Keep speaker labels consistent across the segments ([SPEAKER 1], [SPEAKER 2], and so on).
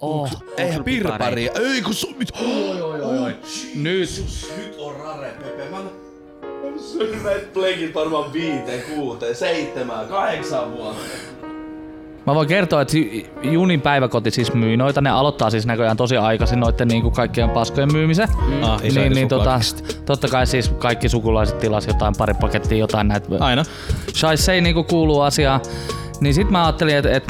[SPEAKER 1] Oh,
[SPEAKER 2] Eihän pirpari. Ei kun su... Nyt. Oi, oi, oi, oi.
[SPEAKER 1] Nyt.
[SPEAKER 2] Nyt on rare, Pepe. Mä oon syönyt näitä plenkit varmaan viiteen, kuuteen, seitsemään, kahdeksan vuotta.
[SPEAKER 1] Mä voin kertoa, että Junin päiväkoti siis myy noita. Ne aloittaa siis näköjään tosi aikaisin noitten niinku kaikkien paskojen myymisen.
[SPEAKER 3] Ah, iso
[SPEAKER 1] niin, niin tota, totta kai siis kaikki sukulaiset tilasi jotain pari pakettia, jotain näitä.
[SPEAKER 3] Aina.
[SPEAKER 1] Shaisei niinku kuuluu asiaan. Niin sit mä ajattelin, että et,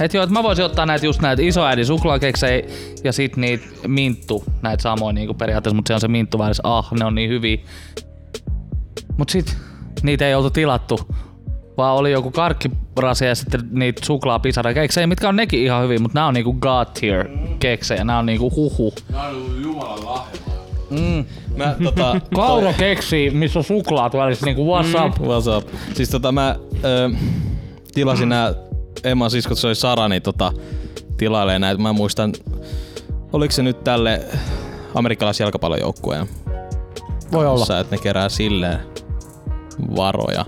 [SPEAKER 1] et joo, että mä voisin ottaa näitä just näitä isoäidin suklaakeksejä ja sit niitä minttu, näitä samoin niinku periaatteessa, mutta se on se minttu välissä, ah, ne on niin hyviä. Mut sit niitä ei oltu tilattu, vaan oli joku karkkirasia ja sitten niitä suklaapisarakeksejä, mitkä on nekin ihan hyviä, mutta nämä on niinku god tier keksejä, nämä on niinku huhu.
[SPEAKER 2] Nää on jumalan lahja.
[SPEAKER 3] Mä tota...
[SPEAKER 1] Kauro keksi, missä on suklaat välissä, niinku what's up?
[SPEAKER 3] What's up? Siis tota mä ö, tilasin nää Emman siskot, se oli Sara, niin tota, tilailee näitä. Mä muistan, oliko se nyt tälle amerikkalaisjalkapallojoukkueen
[SPEAKER 1] Voi olla.
[SPEAKER 3] kanssa, että ne kerää silleen varoja.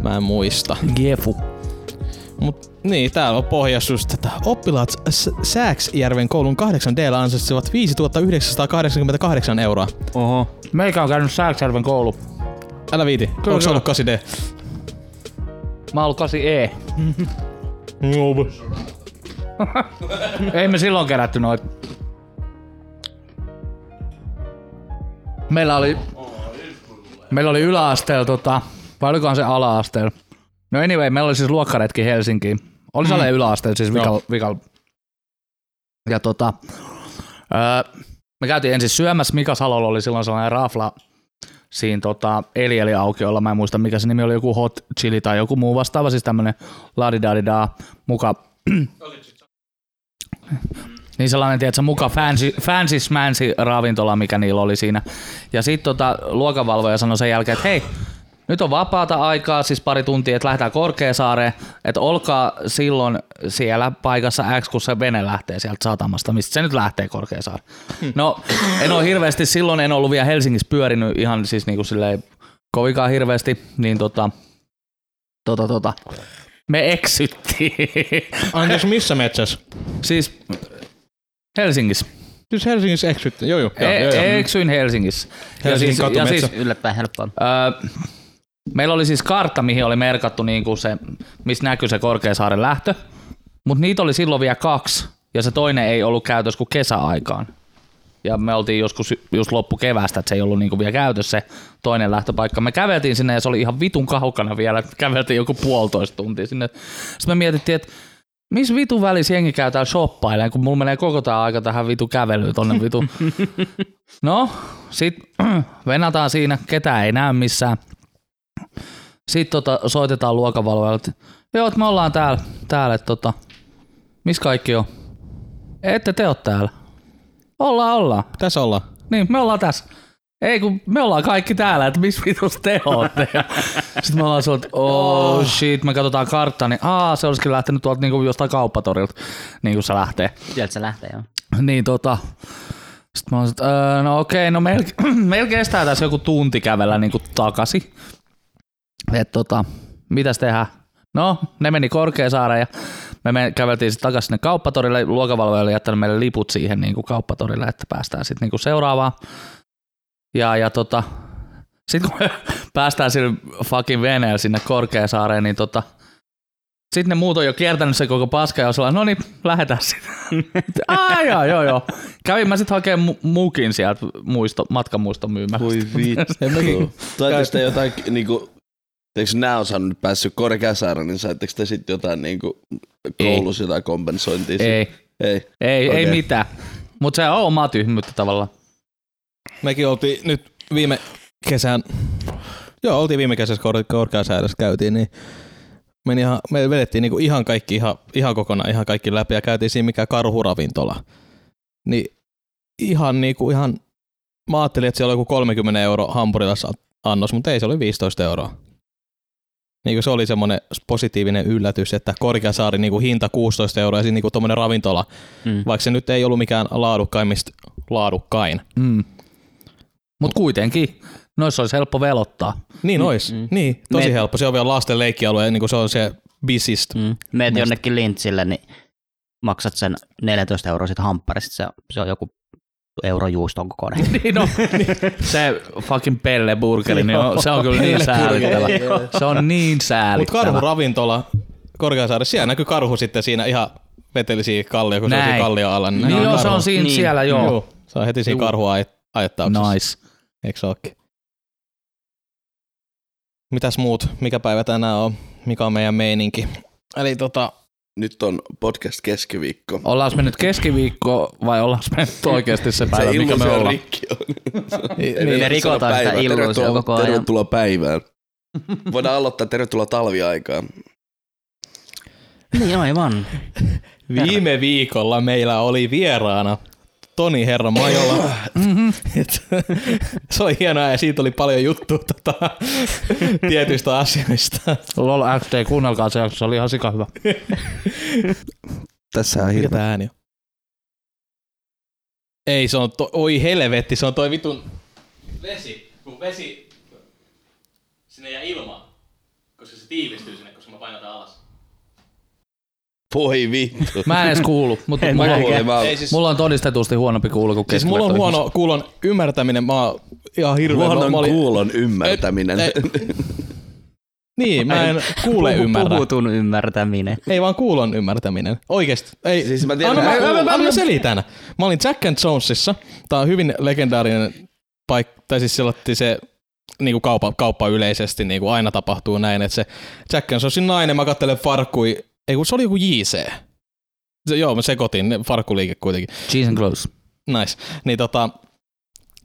[SPEAKER 3] Mä en muista.
[SPEAKER 1] Gefu.
[SPEAKER 3] Mut niin, täällä on pohjassa just tätä. Oppilaat Sääksjärven koulun 8 d ansaitsevat 5988 euroa.
[SPEAKER 1] Oho. Meikä on käynyt Sääksjärven koulu.
[SPEAKER 3] Älä viiti. Onko se ollut 8D?
[SPEAKER 1] Mä oon ollut 8E. Ei me silloin kerätty noit. Meillä oli, meillä oli yläasteella tota, vai olikohan se ala-asteella? No anyway, meillä oli siis luokkaretki Helsinkiin. Oli se mm. yläasteella siis vikal, vikal. Ja tota, öö, me käytiin ensin syömässä. Mika Salolla oli silloin sellainen rafla siinä tota, Elieli aukiolla. Mä en muista mikä se nimi oli, joku hot chili tai joku muu vastaava, siis tämmönen ladidadida muka niin sellainen, tiedätkö, muka fancy, fancy smancy ravintola, mikä niillä oli siinä. Ja sitten tota, luokanvalvoja sanoi sen jälkeen, että hei, nyt on vapaata aikaa, siis pari tuntia, että lähdetään Korkeasaareen, että olkaa silloin siellä paikassa X, kun se vene lähtee sieltä satamasta, mistä se nyt lähtee Korkeasaareen. No, en ole hirveästi, silloin en ollut vielä Helsingissä pyörinyt ihan siis niinku silleen kovinkaan hirveästi, niin tota, tota, tota, me eksyttiin.
[SPEAKER 3] Anteeksi, missä metsässä?
[SPEAKER 1] siis Helsingissä.
[SPEAKER 3] Siis Helsingissä eksyttiin. Joo, joo. joo,
[SPEAKER 1] E-
[SPEAKER 3] joo, joo.
[SPEAKER 1] Eksyin Helsingissä.
[SPEAKER 3] Helsingin
[SPEAKER 1] ja siis, ja
[SPEAKER 3] katumetsä.
[SPEAKER 1] siis
[SPEAKER 4] Yllättäen helppoa.
[SPEAKER 1] öö, meillä oli siis kartta, mihin oli merkattu niinku se, missä näkyy se Korkeasaaren lähtö, mutta niitä oli silloin vielä kaksi, ja se toinen ei ollut käytössä kuin kesäaikaan. Ja me oltiin joskus just loppu keväästä, että se ei ollut niinku vielä käytössä se toinen lähtöpaikka. Me käveltiin sinne ja se oli ihan vitun kaukana vielä, että käveltiin joku puolitoista tuntia sinne. Sitten me mietittiin, että missä vitu välissä jengi käy täällä shoppailemaan, kun mulla menee koko tää aika tähän vitu kävelyyn tonne vitu. No, sit venataan siinä, ketään ei näy missään. Sitten tota, soitetaan luokavalvojalle, että joo, että me ollaan täällä, täällä että tota, missä kaikki on? Ette te oo täällä. Ollaan, ollaan.
[SPEAKER 3] Tässä ollaan.
[SPEAKER 1] Niin, me ollaan tässä. Ei kun me ollaan kaikki täällä, että missä vitus te ootte. Ja Sitten me ollaan sulla, että oh shit, me katsotaan karttaa, niin aa, se olisikin lähtenyt tuolta niinku jostain kauppatorilta, niin kuin se lähtee.
[SPEAKER 4] Sieltä se lähtee, joo.
[SPEAKER 1] Niin tota, sitten mä olin, että öö, no okei, no meillä meil kestää tässä joku tunti kävellä niinku takaisin. Et tota, mitäs tehdään? No, ne meni Korkeasaareen ja me men- käveltiin sitten takaisin sinne kauppatorille. Luokavalvoja oli jättänyt meille liput siihen niinku kauppatorille, että päästään sitten niinku seuraavaan. Ja, ja tota, sitten kun me päästään sille fucking veneellä sinne Korkeasaareen, niin tota, sitten ne muut on jo kiertänyt se koko paska ja on sellainen, no niin, lähdetään sitten. Aa, joo, joo, joo. Kävin mä sitten hakemaan mu- mukin sieltä muisto, matkamuiston myymästä.
[SPEAKER 2] Voi vittu. Te jotain niinku, eikö nää osannut nyt päässyt Korkeasaareen, niin saitteko te sitten jotain niinku koulussa jotain kompensointia?
[SPEAKER 1] Ei,
[SPEAKER 2] Ei.
[SPEAKER 1] ei, okay. ei mitään. Mutta se on omaa tyhmyyttä tavallaan.
[SPEAKER 3] Mekin oltiin nyt viime kesän, joo oltiin viime kesässä kor- korkeasäädössä käytiin, niin meni ihan, me vedettiin niinku ihan kaikki ihan, ihan kokonaan ihan kaikki läpi ja käytiin siinä mikä karhuravintola. Niin ihan niinku ihan, mä ajattelin, että siellä oli joku 30 euro hampurilassa annos, mutta ei se oli 15 euroa. Niin se oli semmoinen positiivinen yllätys, että Korkeasaari niinku hinta 16 euroa ja siinä niinku tommonen ravintola,
[SPEAKER 4] Mm.
[SPEAKER 3] vaikka se nyt ei ollut mikään laadukkaimmista laadukkain.
[SPEAKER 1] Mm. Mutta kuitenkin, noissa olisi helppo velottaa.
[SPEAKER 3] Niin ois.
[SPEAKER 4] Mm.
[SPEAKER 3] Niin, tosi
[SPEAKER 4] Me-
[SPEAKER 3] helppo. Se on vielä lasten leikkialue, niin kuin se on se bisist.
[SPEAKER 4] Mm. Meet jonnekin lintsille, niin maksat sen 14 euroa sit hampparista, se, se on joku euro juuston kokoinen.
[SPEAKER 1] Niin no, se fucking Pelle Burgeri, niin on, se on kyllä niin säälittävä. Se on niin
[SPEAKER 3] Mutta
[SPEAKER 1] säälittävä.
[SPEAKER 3] karhuravintola Korkeasaaressa, siellä näkyy karhu sitten siinä ihan vetelisiä kallio, kun se on
[SPEAKER 1] Näin.
[SPEAKER 3] kallio alla.
[SPEAKER 1] Niin joo, se on siinä
[SPEAKER 4] Niin.
[SPEAKER 1] siellä, joo.
[SPEAKER 3] Joo. Se on heti siinä karhua ajettauksessa.
[SPEAKER 1] Nice.
[SPEAKER 3] Eikö se ookin? Mitäs muut? Mikä päivä tänään on? Mikä on meidän meininki? Eli tota,
[SPEAKER 2] Nyt on podcast keskiviikko.
[SPEAKER 1] Ollaanko me nyt keskiviikko vai ollaanko me nyt oikeasti se päivä,
[SPEAKER 2] se
[SPEAKER 1] mikä me ollaan?
[SPEAKER 2] rikki on.
[SPEAKER 3] niin,
[SPEAKER 2] Ei
[SPEAKER 4] me rikotaan sitä
[SPEAKER 2] Tervetuloa-
[SPEAKER 4] koko ajan.
[SPEAKER 2] Tervetuloa päivään. Voidaan aloittaa tervetuloa talviaikaan.
[SPEAKER 4] niin aivan.
[SPEAKER 3] viime viikolla meillä oli vieraana Toni Herra Majola. Et, se on hienoa ja siitä oli paljon juttua tota, tietyistä asioista.
[SPEAKER 1] LOL XD, kuunnelkaa se, se oli ihan sika hyvä.
[SPEAKER 2] Tässä on
[SPEAKER 3] Mikä
[SPEAKER 2] hirveä.
[SPEAKER 3] tää ääni on? Ei, se on, to, oi helvetti, se on toi vitun vesi, kun vesi sinne jää ilmaan, koska se tiivistyy sinne, koska mä painan alas.
[SPEAKER 2] Voi vittu.
[SPEAKER 1] Mä en edes kuulu, mutta
[SPEAKER 4] En
[SPEAKER 1] mulla,
[SPEAKER 2] vaan-
[SPEAKER 3] Ei siis,
[SPEAKER 1] mulla on todistetusti huonompi kuulo kuin
[SPEAKER 3] siis mulla on huono kuulon ymmärtäminen, mä oon ihan hirveä.
[SPEAKER 2] Huonon
[SPEAKER 3] mä olin-
[SPEAKER 2] kuulon ymmärtäminen.
[SPEAKER 3] Ei, Niin, mä en kuule ymmärrä.
[SPEAKER 4] Puhutun ymmärtäminen.
[SPEAKER 3] Ei vaan kuulon ymmärtäminen. Oikeesti. Ei,
[SPEAKER 2] Siis mä tiedän-
[SPEAKER 3] anna,
[SPEAKER 2] Ei,
[SPEAKER 3] mä,
[SPEAKER 2] ei,
[SPEAKER 3] anna, anna mä selitän. Mä olin Jack and Jonesissa. Tää on hyvin legendaarinen paikka, tai siis sellainen se niinku kauppa, kauppa yleisesti niinku aina tapahtuu näin, että se Jack and Jonesin nainen, mä katselen farkkui, ei kun se oli joku JC. Se, joo, mä sekoitin, farkkuliike kuitenkin.
[SPEAKER 1] Cheese and close.
[SPEAKER 3] Nice. Niin tota,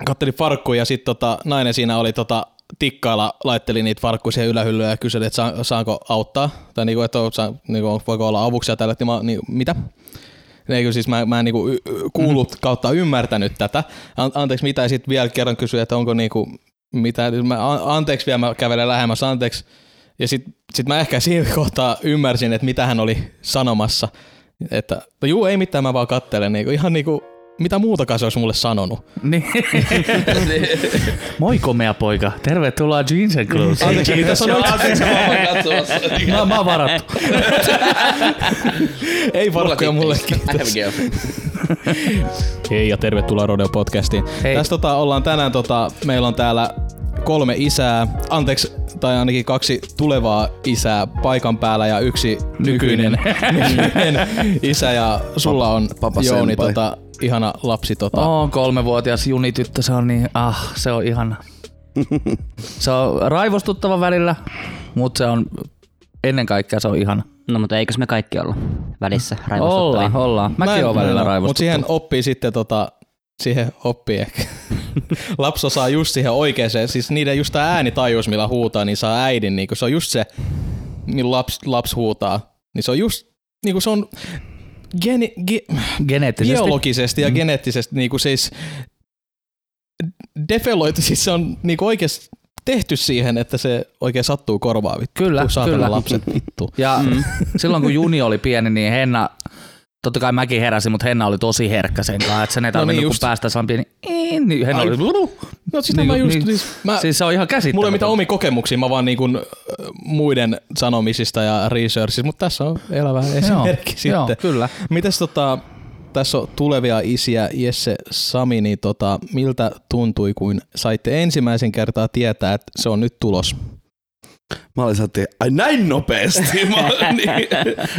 [SPEAKER 3] kattelin farkkuja ja sitten tota, nainen siinä oli tota, tikkailla, laitteli niitä farkkuja siihen ylähyllyyn ja kyseli, että saa, saanko auttaa. Tai niinku, että on, saa, niinku, voiko olla avuksi ja tällä, että mä, niin, mitä? Eikö siis mä, mä en niinku kuullut kautta ymmärtänyt tätä. An, anteeksi mitä, ja sitten vielä kerran kysyin, että onko niinku, mitä, mä, an- anteeksi vielä mä kävelen lähemmäs, anteeksi. Ja sitten sit mä ehkä siinä kohtaa ymmärsin, että mitä hän oli sanomassa. Että no juu, ei mitään, mä vaan kattelen. Niinku, ihan niinku, mitä muutakaan se olisi mulle sanonut.
[SPEAKER 1] Niin. Moi komea poika, tervetuloa Jeans and Clothes.
[SPEAKER 3] Anteeksi, mitä sanoit?
[SPEAKER 2] Anteeksi, mä oon katsomassa.
[SPEAKER 1] Mä, mä oon varattu.
[SPEAKER 3] Ei farkkuja mulle.
[SPEAKER 2] Girlfriend.
[SPEAKER 3] Hei ja tervetuloa Rodeo Podcastiin.
[SPEAKER 1] Hei.
[SPEAKER 3] Tässä tota, ollaan tänään, tota, meillä on täällä kolme isää, anteeksi, tai ainakin kaksi tulevaa isää paikan päällä ja yksi nykyinen, nykyinen isä ja sulla on
[SPEAKER 2] Papa
[SPEAKER 3] Jouni
[SPEAKER 2] senpai.
[SPEAKER 3] tota, ihana lapsi. Tota.
[SPEAKER 1] On kolmevuotias junityttö, se on niin, ah, se on ihana. Se on raivostuttava välillä, mutta se on ennen kaikkea se on ihana.
[SPEAKER 4] No mutta eikös me kaikki olla välissä raivostuttavia?
[SPEAKER 1] Ollaan, ollaan. Mäkin oon välillä
[SPEAKER 3] Mutta
[SPEAKER 1] raivostuttava.
[SPEAKER 3] siihen oppii sitten tota, siihen oppii ehkä. Lapsi osaa just siihen oikeaan, siis niiden just tää äänitajuus, millä huutaa, niin saa äidin, niin se on just se, millä lapsi, lapsi huutaa. Niin se on just, niin kuin se on geni, ge,
[SPEAKER 1] Geneettisesti.
[SPEAKER 3] biologisesti ja geneettisesti niin kuin siis defeloitu, siis se on niin kuin oikeasti tehty siihen, että se oikein sattuu korvaan vittu.
[SPEAKER 1] Kyllä, kyllä.
[SPEAKER 3] lapset vittu.
[SPEAKER 1] Ja mm. silloin kun Juni oli pieni, niin Henna, totta kai mäkin heräsin, mutta Henna oli tosi herkkä sen kanssa, että sen ei tarvinnut
[SPEAKER 3] niin
[SPEAKER 1] no
[SPEAKER 3] just.
[SPEAKER 1] kun päästä saan pieni, "Ee", niin Henna
[SPEAKER 3] Ai.
[SPEAKER 1] oli,
[SPEAKER 3] No siis
[SPEAKER 1] Niin
[SPEAKER 3] mä just,
[SPEAKER 1] niin.
[SPEAKER 3] siis mä,
[SPEAKER 1] siis se on ihan käsittämätöntä.
[SPEAKER 3] Mulla ei mitään omia kokemuksia, mä vaan niin kuin muiden sanomisista ja researchista, mutta tässä on elävä esimerkki sitten.
[SPEAKER 1] Joo, kyllä.
[SPEAKER 3] Mites tota, tässä on tulevia isiä, Jesse, Sami, niin tota, miltä tuntui, kun saitte ensimmäisen kertaa tietää, että se on nyt tulos?
[SPEAKER 2] Mä olin sanottiin, ai näin nopeasti. Mä, olin niin,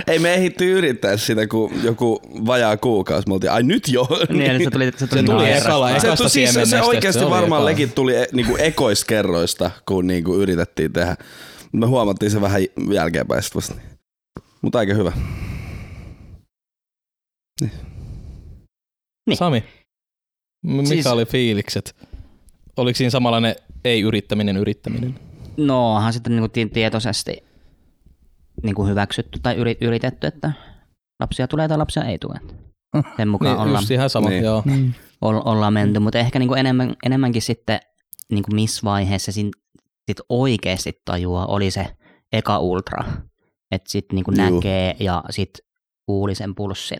[SPEAKER 2] ei me ehditty yrittää sitä kuin joku vajaa kuukausi. Me oltiin, ai nyt jo.
[SPEAKER 4] Niin, eli se tuli, se tuli,
[SPEAKER 3] Se tuli
[SPEAKER 4] niin
[SPEAKER 3] ekalla, ekasta
[SPEAKER 2] se, siis se, se oikeasti
[SPEAKER 3] se
[SPEAKER 2] varmaan
[SPEAKER 3] ekalla.
[SPEAKER 2] legit tuli e, niinku ekoista kerroista, kun niinku yritettiin tehdä. Me huomattiin se vähän jälkeenpäin sit vasta. Mutta aika hyvä.
[SPEAKER 4] Niin.
[SPEAKER 3] Sami, m- mikä
[SPEAKER 4] Siis-
[SPEAKER 3] oli fiilikset? Oliko siinä samanlainen ei-yrittäminen yrittäminen?
[SPEAKER 4] No onhan sitten niin kuin tietoisesti niin kuin hyväksytty tai yri, yritetty, että lapsia tulee tai lapsia ei tule. Sen mukaan
[SPEAKER 3] Niin,
[SPEAKER 4] ollaan,
[SPEAKER 3] ihan sama,
[SPEAKER 2] Niin.
[SPEAKER 3] joo.
[SPEAKER 4] ol, ollaan menty, mutta ehkä niin kuin enemmän, enemmänkin sitten niin kuin missä vaiheessa sin, sit oikeasti tajua oli se eka ultra. Että sitten niin näkee ja sitten kuuli sen pulssin.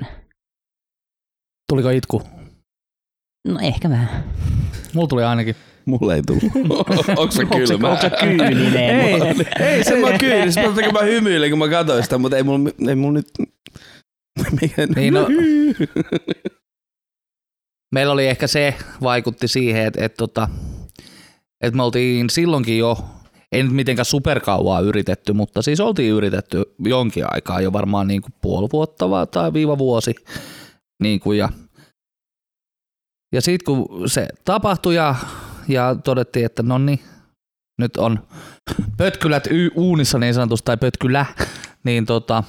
[SPEAKER 1] Tuliko itku?
[SPEAKER 4] No ehkä vähän.
[SPEAKER 1] Mulla tuli ainakin.
[SPEAKER 2] Mulle ei tullut. Onko se kylmä?
[SPEAKER 4] Onko se kyyninen?
[SPEAKER 2] ei, ei se mä kyynis. Mä, mä hymyilin, kun mä katsoin sitä, mutta ei mulla, ei mulla nyt... Mikä-
[SPEAKER 1] Niin no, meillä oli ehkä se vaikutti siihen, että, että, tota, että me oltiin silloinkin jo, ei nyt mitenkään superkauaa yritetty, mutta siis oltiin yritetty jonkin aikaa jo varmaan niin kuin puoli vuotta vai- tai viiva vuosi. Niin kuin ja ja sitten kun se tapahtui ja, ja todettiin, että no niin, nyt on pötkylät y- uunissa niin sanotusti, tai pötkylä, niin tota,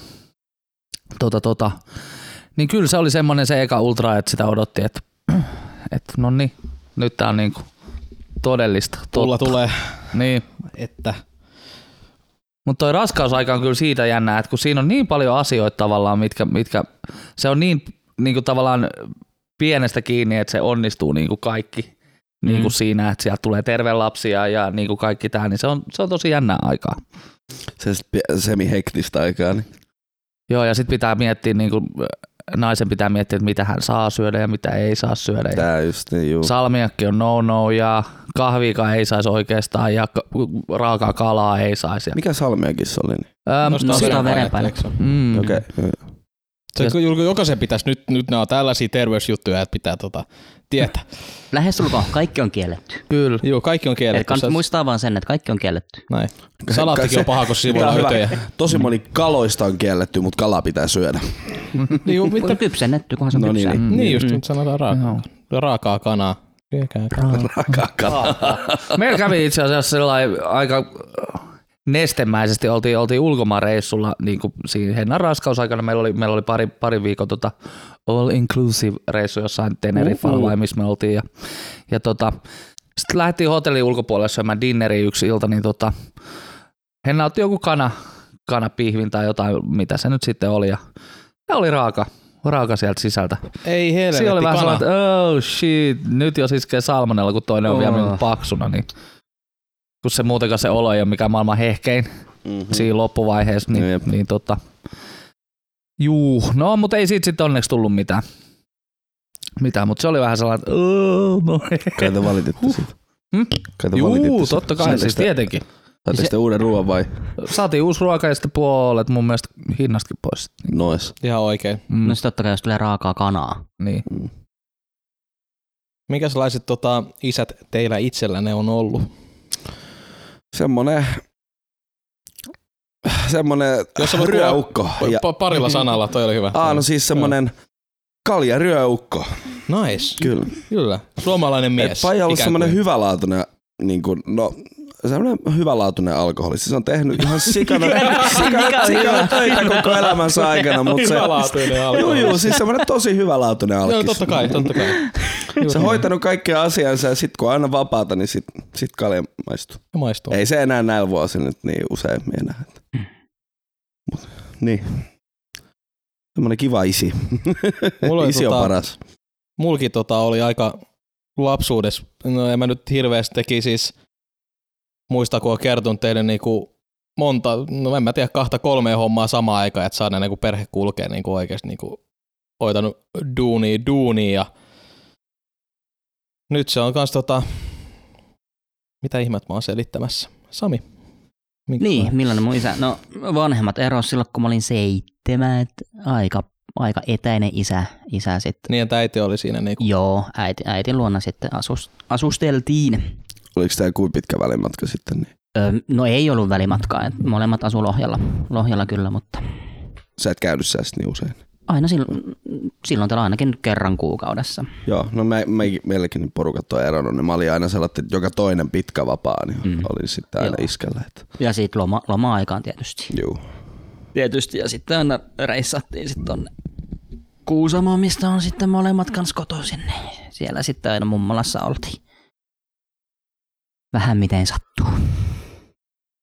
[SPEAKER 1] tota, tota, niin kyllä se oli semmoinen se eka ultra, että sitä odotti, että, että no niin, nyt tää on niinku todellista.
[SPEAKER 3] Tulla tulee,
[SPEAKER 1] Niin,
[SPEAKER 3] että.
[SPEAKER 1] Mutta toi raskausaika on kyllä siitä jännää, että kun siinä on niin paljon asioita tavallaan, mitkä, mitkä se on niin, niin kuin tavallaan pienestä kiinni, että se onnistuu niin kuin kaikki niin kuin
[SPEAKER 3] Mm.
[SPEAKER 1] siinä, että sieltä tulee terve lapsia ja niin kuin kaikki tämä, niin se on, se on tosi jännää aikaa.
[SPEAKER 2] Se semi-hektistä aikaa. Niin.
[SPEAKER 1] Joo, ja sitten pitää miettiä, niin kuin, naisen pitää miettiä, että mitä hän saa syödä ja mitä ei saa syödä. Ja
[SPEAKER 2] Tää just niin, juu.
[SPEAKER 1] salmiakki on no-no ja kahviikaan ei saisi oikeastaan ja ka- raakaa kalaa ei saisi.
[SPEAKER 2] Mikä salmiakissa oli? Niin?
[SPEAKER 1] Öm,
[SPEAKER 4] nostaa
[SPEAKER 1] no,
[SPEAKER 3] se ole?
[SPEAKER 1] mm,
[SPEAKER 2] Okei. Okay.
[SPEAKER 3] Se, jokaisen pitäisi nyt, nyt nämä on tällaisia terveysjuttuja, että pitää tota, tietää.
[SPEAKER 4] Lähestulkoon kaikki on kielletty.
[SPEAKER 1] Kyllä.
[SPEAKER 3] Joo, kaikki on
[SPEAKER 4] Et
[SPEAKER 3] kielletty.
[SPEAKER 4] kannattaa
[SPEAKER 3] Sä-
[SPEAKER 4] muistaa vaan sen, että kaikki on kielletty.
[SPEAKER 3] Näin. Salaattikin on paha, kun
[SPEAKER 2] Hyvä.
[SPEAKER 3] ötöjä.
[SPEAKER 2] Tosi moni kaloista on kielletty, mutta kala pitää syödä.
[SPEAKER 3] Niin,
[SPEAKER 4] Mitä? Kypsennetty, kunhan se on
[SPEAKER 2] No niin, niin.
[SPEAKER 3] Niin just,
[SPEAKER 1] Mm.
[SPEAKER 3] nyt sanotaan raakaa. Raakaa kanaa. Syökää kanaa.
[SPEAKER 1] Meillä kävi itse asiassa sellainen aika nestemäisesti, oltiin, oltiin ulkomaanreissulla niin kuin siinä Hennan raskausaikana. Meillä oli, meillä oli pari, pari viikon tota, all inclusive reissu jossain Tenerifalla vai missä me oltiin. Ja, ja tota, sitten lähdettiin hotellin ulkopuolelle syömään dinneri yksi ilta, niin tota, Henna otti joku kana, kanapihvin tai jotain, mitä se nyt sitten oli. Ja, ja oli raaka, raaka sieltä sisältä.
[SPEAKER 3] Ei helvetti,
[SPEAKER 1] Siinä oli vähän sellainen, että oh shit, nyt jos iskee salmonella, kun toinen on vielä
[SPEAKER 4] Oh.
[SPEAKER 1] niin paksuna, niin kun se muutenkaan se olo ei ole mikään maailman hehkein
[SPEAKER 2] Mm-hmm.
[SPEAKER 1] siinä loppuvaiheessa, niin,
[SPEAKER 2] Jep.
[SPEAKER 1] niin tota, juu, no mutta ei siitä sitten onneksi tullut mitään. Mitään, mutta se oli vähän sellainen, että oh, no
[SPEAKER 2] Kai te valititte siitä.
[SPEAKER 1] Hmm?
[SPEAKER 2] Kai te
[SPEAKER 1] Juu,
[SPEAKER 2] valititte
[SPEAKER 1] totta kai, siis
[SPEAKER 2] sitä-
[SPEAKER 1] tietenkin.
[SPEAKER 2] Saitte sitten uuden ruoan vai?
[SPEAKER 1] Saatiin uusi ruoka ja sitten puolet mun mielestä hinnastakin pois.
[SPEAKER 2] Nois.
[SPEAKER 3] Ihan oikein.
[SPEAKER 1] Mm,
[SPEAKER 4] No sit totta kai, jos tulee raakaa kanaa.
[SPEAKER 1] niin.
[SPEAKER 3] Minkälaiset tota, isät teillä itsellänne on ollut?
[SPEAKER 2] Semmonen semmonen
[SPEAKER 3] Jos sä voit
[SPEAKER 2] ryöukko. Ja,
[SPEAKER 3] Pa- parilla sanalla, toi oli hyvä.
[SPEAKER 2] aa, no siis semmonen kalja ryöukko.
[SPEAKER 3] Nice.
[SPEAKER 2] Kyllä.
[SPEAKER 3] Kyllä. Suomalainen mies.
[SPEAKER 2] Et Paija on ollut
[SPEAKER 3] kuin.
[SPEAKER 2] hyvälaatuinen, niin kuin, no, semmoinen hyvälaatuinen alkoholi. Siis on tehnyt ihan sikana, sikana, sikana töitä koko elämänsä aikana, mutta se...
[SPEAKER 3] Hyvälaatuinen
[SPEAKER 2] Joo,
[SPEAKER 3] alkoholi.
[SPEAKER 2] joo, siis semmoinen tosi hyvälaatuinen alkis.
[SPEAKER 3] Joo, totta kai, totta kai.
[SPEAKER 2] Se on hoitanut kaikkea asiansa ja sit kun on aina vapaata, niin sit, sit kalja maistuu.
[SPEAKER 3] Ja maistuu.
[SPEAKER 2] Ei se enää näillä vuosina nyt niin usein enää. Mut, niin. Semmoinen kiva isi.
[SPEAKER 3] Mulla
[SPEAKER 2] isi on
[SPEAKER 3] tota-
[SPEAKER 2] paras.
[SPEAKER 3] Mulki tota oli aika lapsuudessa, no en mä nyt hirveästi teki siis, muista kun on kertonut teille niinku monta, no en mä tiedä, kahta kolmea hommaa samaan aikaan, että saadaan niinku perhe kulkee niinku oikeasti niinku hoitanut duunia duunia ja nyt se on kans tota, mitä ihmet mä oon selittämässä? Sami. Minkä
[SPEAKER 4] Niin, millainen mun isä? No vanhemmat eros silloin, kun mä olin seitsemän, aika, aika etäinen isä, isä sitten.
[SPEAKER 3] Niin, että äiti oli siinä niinku.
[SPEAKER 4] Joo, äiti, äitin luona sitten asus, asusteltiin.
[SPEAKER 2] Oliko tämä kuin pitkä välimatka sitten? Niin?
[SPEAKER 4] Öö, no ei ollut välimatkaa, et molemmat asu Lohjalla, Lohjalla kyllä, mutta
[SPEAKER 2] Sä et käynyt säästä niin usein.
[SPEAKER 4] aina silloin, silloin täällä ainakin kerran kuukaudessa.
[SPEAKER 2] Joo, no me, me, meilläkin porukat on eronnut, niin mä olin aina sellainen, että joka toinen pitkä vapaa, niin
[SPEAKER 4] Mm.
[SPEAKER 2] mm. oli sitten aina
[SPEAKER 4] Joo.
[SPEAKER 2] iskällä. Että,
[SPEAKER 4] Ja sitten loma, loma-aikaan tietysti.
[SPEAKER 2] juu.
[SPEAKER 4] Tietysti, ja sitten aina reissattiin sitten tonne Kuusamoon, mistä on sitten molemmat kans kotoisin. Siellä sitten aina mummolassa oltiin. Vähän miten sattuu.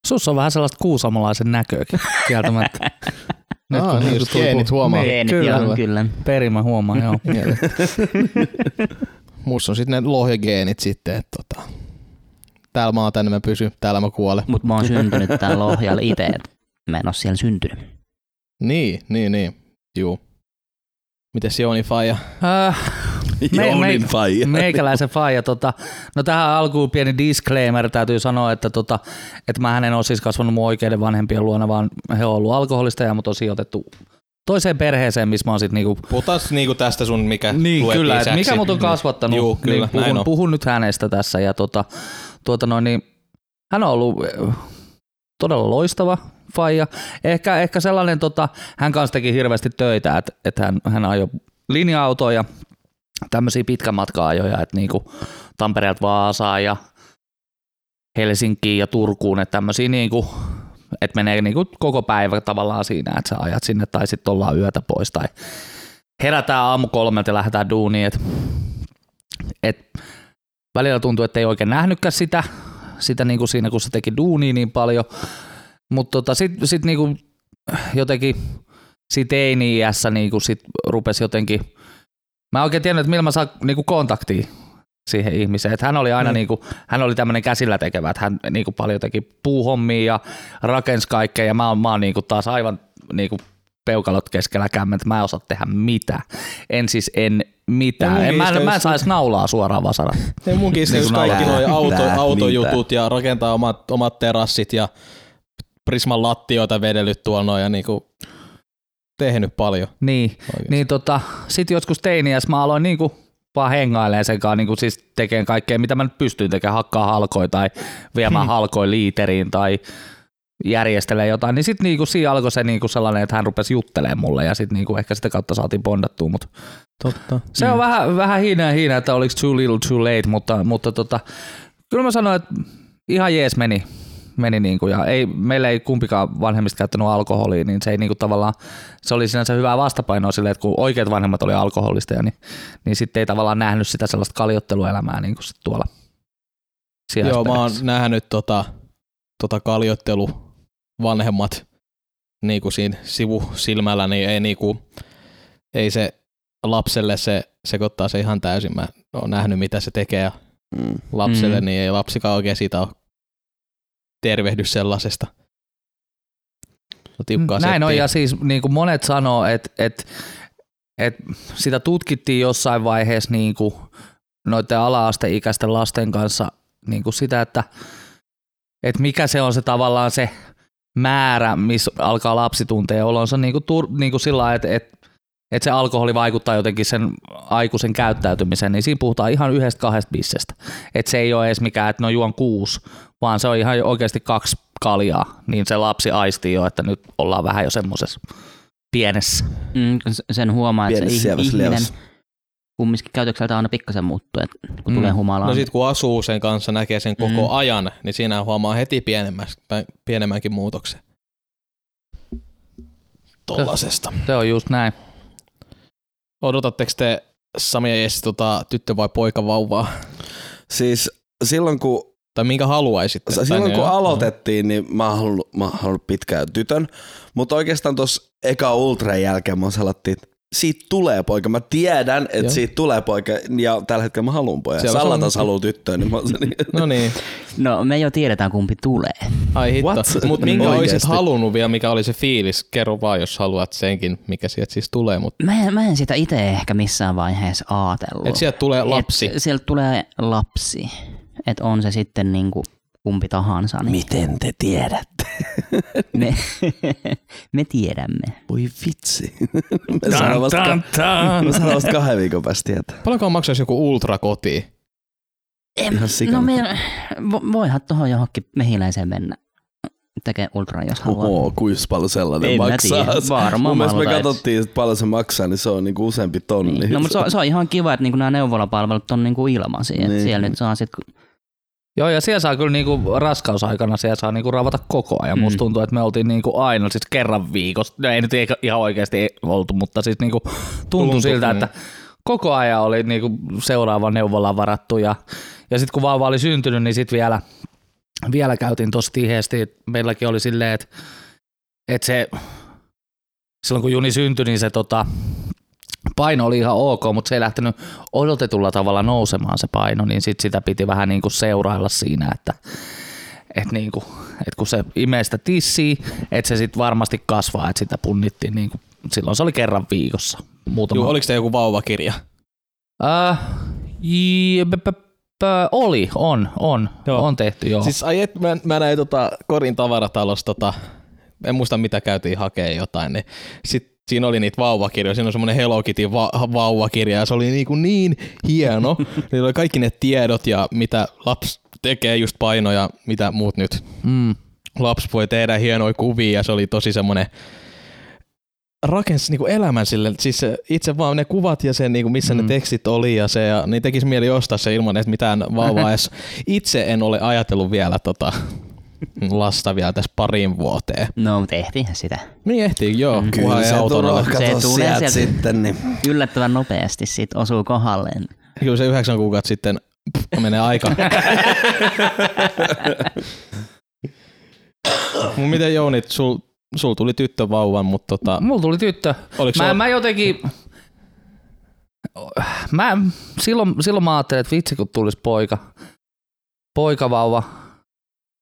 [SPEAKER 1] Sus on vähän sellaista kuusamolaisen näköäkin, kieltämättä. Nyt kun
[SPEAKER 3] niin, just geenit huomaa.
[SPEAKER 1] Niin,
[SPEAKER 4] Geenit,
[SPEAKER 1] kyllä,
[SPEAKER 4] joo, kyllä.
[SPEAKER 1] perimä huomaa, joo.
[SPEAKER 3] Musta on sitten ne lohjageenit sitten, että tota, täällä mä oon tänne mä pysyn, täällä mä kuolen.
[SPEAKER 4] Mutta mä oon syntynyt täällä Lohjalla itse, et mä en oo siellä syntynyt.
[SPEAKER 3] Niin, niin, niin. Juu. Mites Jouni Faija?
[SPEAKER 1] Äh, Me- me-
[SPEAKER 2] faija.
[SPEAKER 1] Meikäläisen faija. Tota, no tähän alkuun pieni disclaimer. Täytyy sanoa, että, tota, että mä en ole siis kasvanut mun oikeiden vanhempien luona, vaan he on ollut alkoholista ja mut on sijoitettu toiseen perheeseen, missä mä oon sit niinku
[SPEAKER 3] Puhutaan sit niinku tästä sun, mikä
[SPEAKER 1] niin, kyllä, että
[SPEAKER 3] isäksi.
[SPEAKER 1] mikä mut on kasvattanut,
[SPEAKER 3] Juu, kyllä,
[SPEAKER 1] niin
[SPEAKER 3] näin
[SPEAKER 1] puhun,
[SPEAKER 3] on.
[SPEAKER 1] puhun nyt hänestä tässä. Ja tota, tuota noin, niin, hän on ollut eh, todella loistava faija. Ehkä, ehkä sellainen, tota, hän kanssa teki hirveästi töitä, että, että hän, hän ajoi linja-autoja ja tämmöisiä pitkän matka-ajoja, että niinku Tampereelta Vaasaan ja Helsinkiin ja Turkuun, että tämmöisiä niinku, että menee niinku koko päivä tavallaan siinä, että sä ajat sinne tai sitten ollaan yötä pois tai herätään aamu kolmelta ja lähdetään duuniin, että et välillä tuntuu, että ei oikein nähnytkään sitä, sitä niinku siinä, kun se teki duunia niin paljon, mutta tota, sitten sit niinku jotenkin siinä teini-iässä niinku sit rupesi jotenkin, mä en oikein tiennyt, että millä mä saan niinku kontaktia siihen ihmiseen. Että hän oli aina
[SPEAKER 3] Mm.
[SPEAKER 1] niinku, hän oli tämmöinen käsillä tekevä, että hän niinku paljon teki puuhommia ja rakensi kaikkea ja mä oon, mä oon niinku taas aivan niinku peukalot keskellä kämmentä, mä en osaa tehdä mitään. En siis en mitään. En, mä, en, mä en saisi naulaa suoraan vasara.
[SPEAKER 3] Ja munkin
[SPEAKER 1] Niin kuin
[SPEAKER 3] kaikki noi auto, autojutut ja rakentaa omat, omat terassit ja Prisman lattioita vedellyt tuolla noin ja niinku tehnyt paljon.
[SPEAKER 1] Niin,
[SPEAKER 3] Oikeasti.
[SPEAKER 1] niin tota, sit joskus teiniäs mä aloin niinku vaan hengailemaan sen kanssa, niinku siis tekemään kaikkea, mitä mä nyt pystyn tekemään, hakkaa halkoja tai viemään
[SPEAKER 3] Hmm.
[SPEAKER 1] halkoja liiteriin tai järjestelee jotain, niin sitten niinku siinä alkoi se niinku sellainen, että hän rupesi juttelemaan mulle ja sitten niinku ehkä sitä kautta saatiin bondattua, mutta
[SPEAKER 3] Totta.
[SPEAKER 1] se on vähän, vähän hiinä hiinä, että oliko too little too late, mutta, mutta tota, kyllä mä sanoin, että ihan jees meni, meni niinku, ja ei, meillä ei kumpikaan vanhemmista käyttänyt alkoholia, niin se ei niinku tavallaan, se oli sinänsä hyvää vastapainoa sille, että kun oikeat vanhemmat oli alkoholista, niin, niin sitten ei tavallaan nähnyt sitä sellaista kaljotteluelämää niin kuin sit tuolla
[SPEAKER 3] Joo, mä oon nähnyt tota, tota kaljottelu vanhemmat niinku siinä sivusilmällä, niin ei, niinku, ei se lapselle se sekoittaa se ihan täysin. Mä oon nähnyt, mitä se tekee ja
[SPEAKER 2] Mm.
[SPEAKER 3] lapselle,
[SPEAKER 1] Mm.
[SPEAKER 3] niin ei lapsikaan oikein siitä ole tervehdy sellaisesta. No, tiukkaa
[SPEAKER 1] Näin on,
[SPEAKER 3] settiä.
[SPEAKER 1] ja siis niin kuin monet sanoo, että, että, että sitä tutkittiin jossain vaiheessa niin kuin noiden ala-asteikäisten lasten kanssa niin kuin sitä, että, että mikä se on se tavallaan se määrä, missä alkaa lapsi tuntea olonsa niin kuin, tur, niin kuin sillä lailla, että, että, että se alkoholi vaikuttaa jotenkin sen aikuisen käyttäytymiseen, niin siinä puhutaan ihan yhdestä kahdesta bissestä. Että se ei ole edes mikään, että no juon kuusi, vaan se on ihan oikeasti kaksi kaljaa, niin se lapsi aistii jo, että nyt ollaan vähän jo semmoisessa pienessä.
[SPEAKER 4] Mm, sen huomaa, että se ihminen
[SPEAKER 2] lievässä.
[SPEAKER 4] kumminkin käytökseltä aina pikkasen muuttuu, että kun
[SPEAKER 1] Mm.
[SPEAKER 4] tulee humalaan.
[SPEAKER 3] No sit kun asuu sen kanssa, näkee sen koko
[SPEAKER 4] Mm.
[SPEAKER 3] ajan, niin siinä huomaa heti pienemmänkin muutoksen. Tollasesta.
[SPEAKER 1] Se on just näin.
[SPEAKER 3] Odotatteko te Sami ja Jessi tota, tyttö vai poika vauvaa?
[SPEAKER 2] Siis silloin kun,
[SPEAKER 3] Tai minkä haluaisitte? Tai
[SPEAKER 2] silloin
[SPEAKER 3] niin,
[SPEAKER 2] kun
[SPEAKER 3] joo.
[SPEAKER 2] aloitettiin, niin mä oon halunnut, mä oon halunnut pitkään tytön, mutta oikeastaan tuossa eka ultran jälkeen mä salattiin, että siitä tulee poika. Mä tiedän, että
[SPEAKER 3] Joo.
[SPEAKER 2] siitä tulee poika ja tällä hetkellä mä haluan pojan.
[SPEAKER 3] Siellä
[SPEAKER 2] Salla taas haluaa tyttöä, niin mä niin,
[SPEAKER 3] No niin,
[SPEAKER 4] No me jo tiedetään kumpi tulee.
[SPEAKER 3] ai hitto.
[SPEAKER 2] What?
[SPEAKER 3] Mutta minkä olisit
[SPEAKER 2] Oikeesti?
[SPEAKER 3] halunnut vielä, mikä oli se fiilis? Kerro vaan, jos haluat senkin, mikä sieltä siis tulee. Mutta
[SPEAKER 4] Mä en, mä en sitä itse ehkä missään vaiheessa ajatellut.
[SPEAKER 3] et sieltä tulee lapsi.
[SPEAKER 4] Et sieltä tulee lapsi. Että on se sitten niinku kumpi tahansa. Niin
[SPEAKER 2] Miten te tiedätte?
[SPEAKER 4] me, me tiedämme.
[SPEAKER 2] Voi vitsi. me saadaan vasta,
[SPEAKER 1] Tan, tan.
[SPEAKER 2] me saadaan vasta kahden viikon päästä tietää.
[SPEAKER 3] Paljonko maksaisi joku ultra kotiin?
[SPEAKER 4] En, no me, vo, voihan tuohon johonkin mehiläiseen mennä tekee ultra, jos haluaa.
[SPEAKER 2] Oho, kuinka paljon sellainen
[SPEAKER 4] En mä
[SPEAKER 2] maksaa.
[SPEAKER 4] tiedä, varmaan
[SPEAKER 2] Mun mielestä me katsottiin, että paljon se maksaa, niin se on niinku useampi tonni.
[SPEAKER 4] Niin. No, mutta se, on, se on ihan kiva, että niinku nämä neuvolapalvelut on niinku ilmaisia. Niin. Siellä nyt saa sit,
[SPEAKER 1] Joo, ja siellä saa kyllä niinku raskausaikana siellä saa niinku ravata koko ajan. Mm. Musta tuntuu, että me oltiin niinku aina siis kerran viikossa. No ei nyt ihan oikeasti oltu, mutta siis niinku tuntui
[SPEAKER 3] Tuntui,
[SPEAKER 1] siltä,
[SPEAKER 3] niin.
[SPEAKER 1] että koko ajan oli niinku seuraava neuvola varattu. Ja, ja sitten kun vauva oli syntynyt, niin sitten vielä, vielä käytiin tosi tiheesti. Meilläkin oli silleen, että, että se, silloin kun Juni syntyi, niin se tota, paino oli ihan ok, mutta se ei lähtenyt odotetulla tavalla nousemaan se paino, niin sit sitä piti vähän niin kuin seurailla siinä, että et niin kuin, et kun se imee sitä tissiä, että se sitten varmasti kasvaa, että sitä punnittiin niin kuin, silloin se oli kerran viikossa. Muutama.
[SPEAKER 3] Juu, oliko te joku vauvakirja?
[SPEAKER 1] Äh, jii, p- p- p- oli, on, on,
[SPEAKER 3] Joo.
[SPEAKER 1] on tehty, joo.
[SPEAKER 3] Siis ai et, mä, mä näin tota Korin tavaratalossa, tota, en muista mitä käytiin hakee jotain, niin sit siinä oli niitä vauvakirjoja, siinä on semmoinen Hello Kitty va- vauvakirja ja se oli niinku niin hieno. Niillä oli kaikki ne tiedot ja mitä lapsi tekee just painoja, mitä muut nyt
[SPEAKER 1] Mm.
[SPEAKER 3] lapsi voi tehdä hienoja kuvia ja se oli tosi semmoinen rakensi niinku elämän sille, siis se itse vaan ne kuvat ja se, niinku, missä. Mm. ne tekstit oli ja se, ja niin tekisi mieli ostaa se ilman, että mitään vauvaa edes. Itse en ole ajatellut vielä tota, lasta vielä tässä parin vuoteen.
[SPEAKER 4] No, mutta ehtihän sitä.
[SPEAKER 3] Niin ehtii, joo.
[SPEAKER 4] Mm.
[SPEAKER 3] Ei
[SPEAKER 2] se
[SPEAKER 3] auton
[SPEAKER 2] tulee,
[SPEAKER 3] alle.
[SPEAKER 4] Se tulee
[SPEAKER 2] sieltä
[SPEAKER 4] sieltä.
[SPEAKER 2] sitten, niin
[SPEAKER 4] Yllättävän nopeasti sit osuu kohdalleen.
[SPEAKER 3] Kyllä se yhdeksän kuukautta sitten pff, menee aika. Miten Jouni, sul, sul tuli tyttövauvan, mutta tota,
[SPEAKER 1] Mulla tuli tyttö.
[SPEAKER 3] oliko
[SPEAKER 1] Mä,
[SPEAKER 3] se,
[SPEAKER 1] mä jotenkin... Mä, silloin, silloin mä ajattelin, että vitsi kun tulisi poika, poikavauva,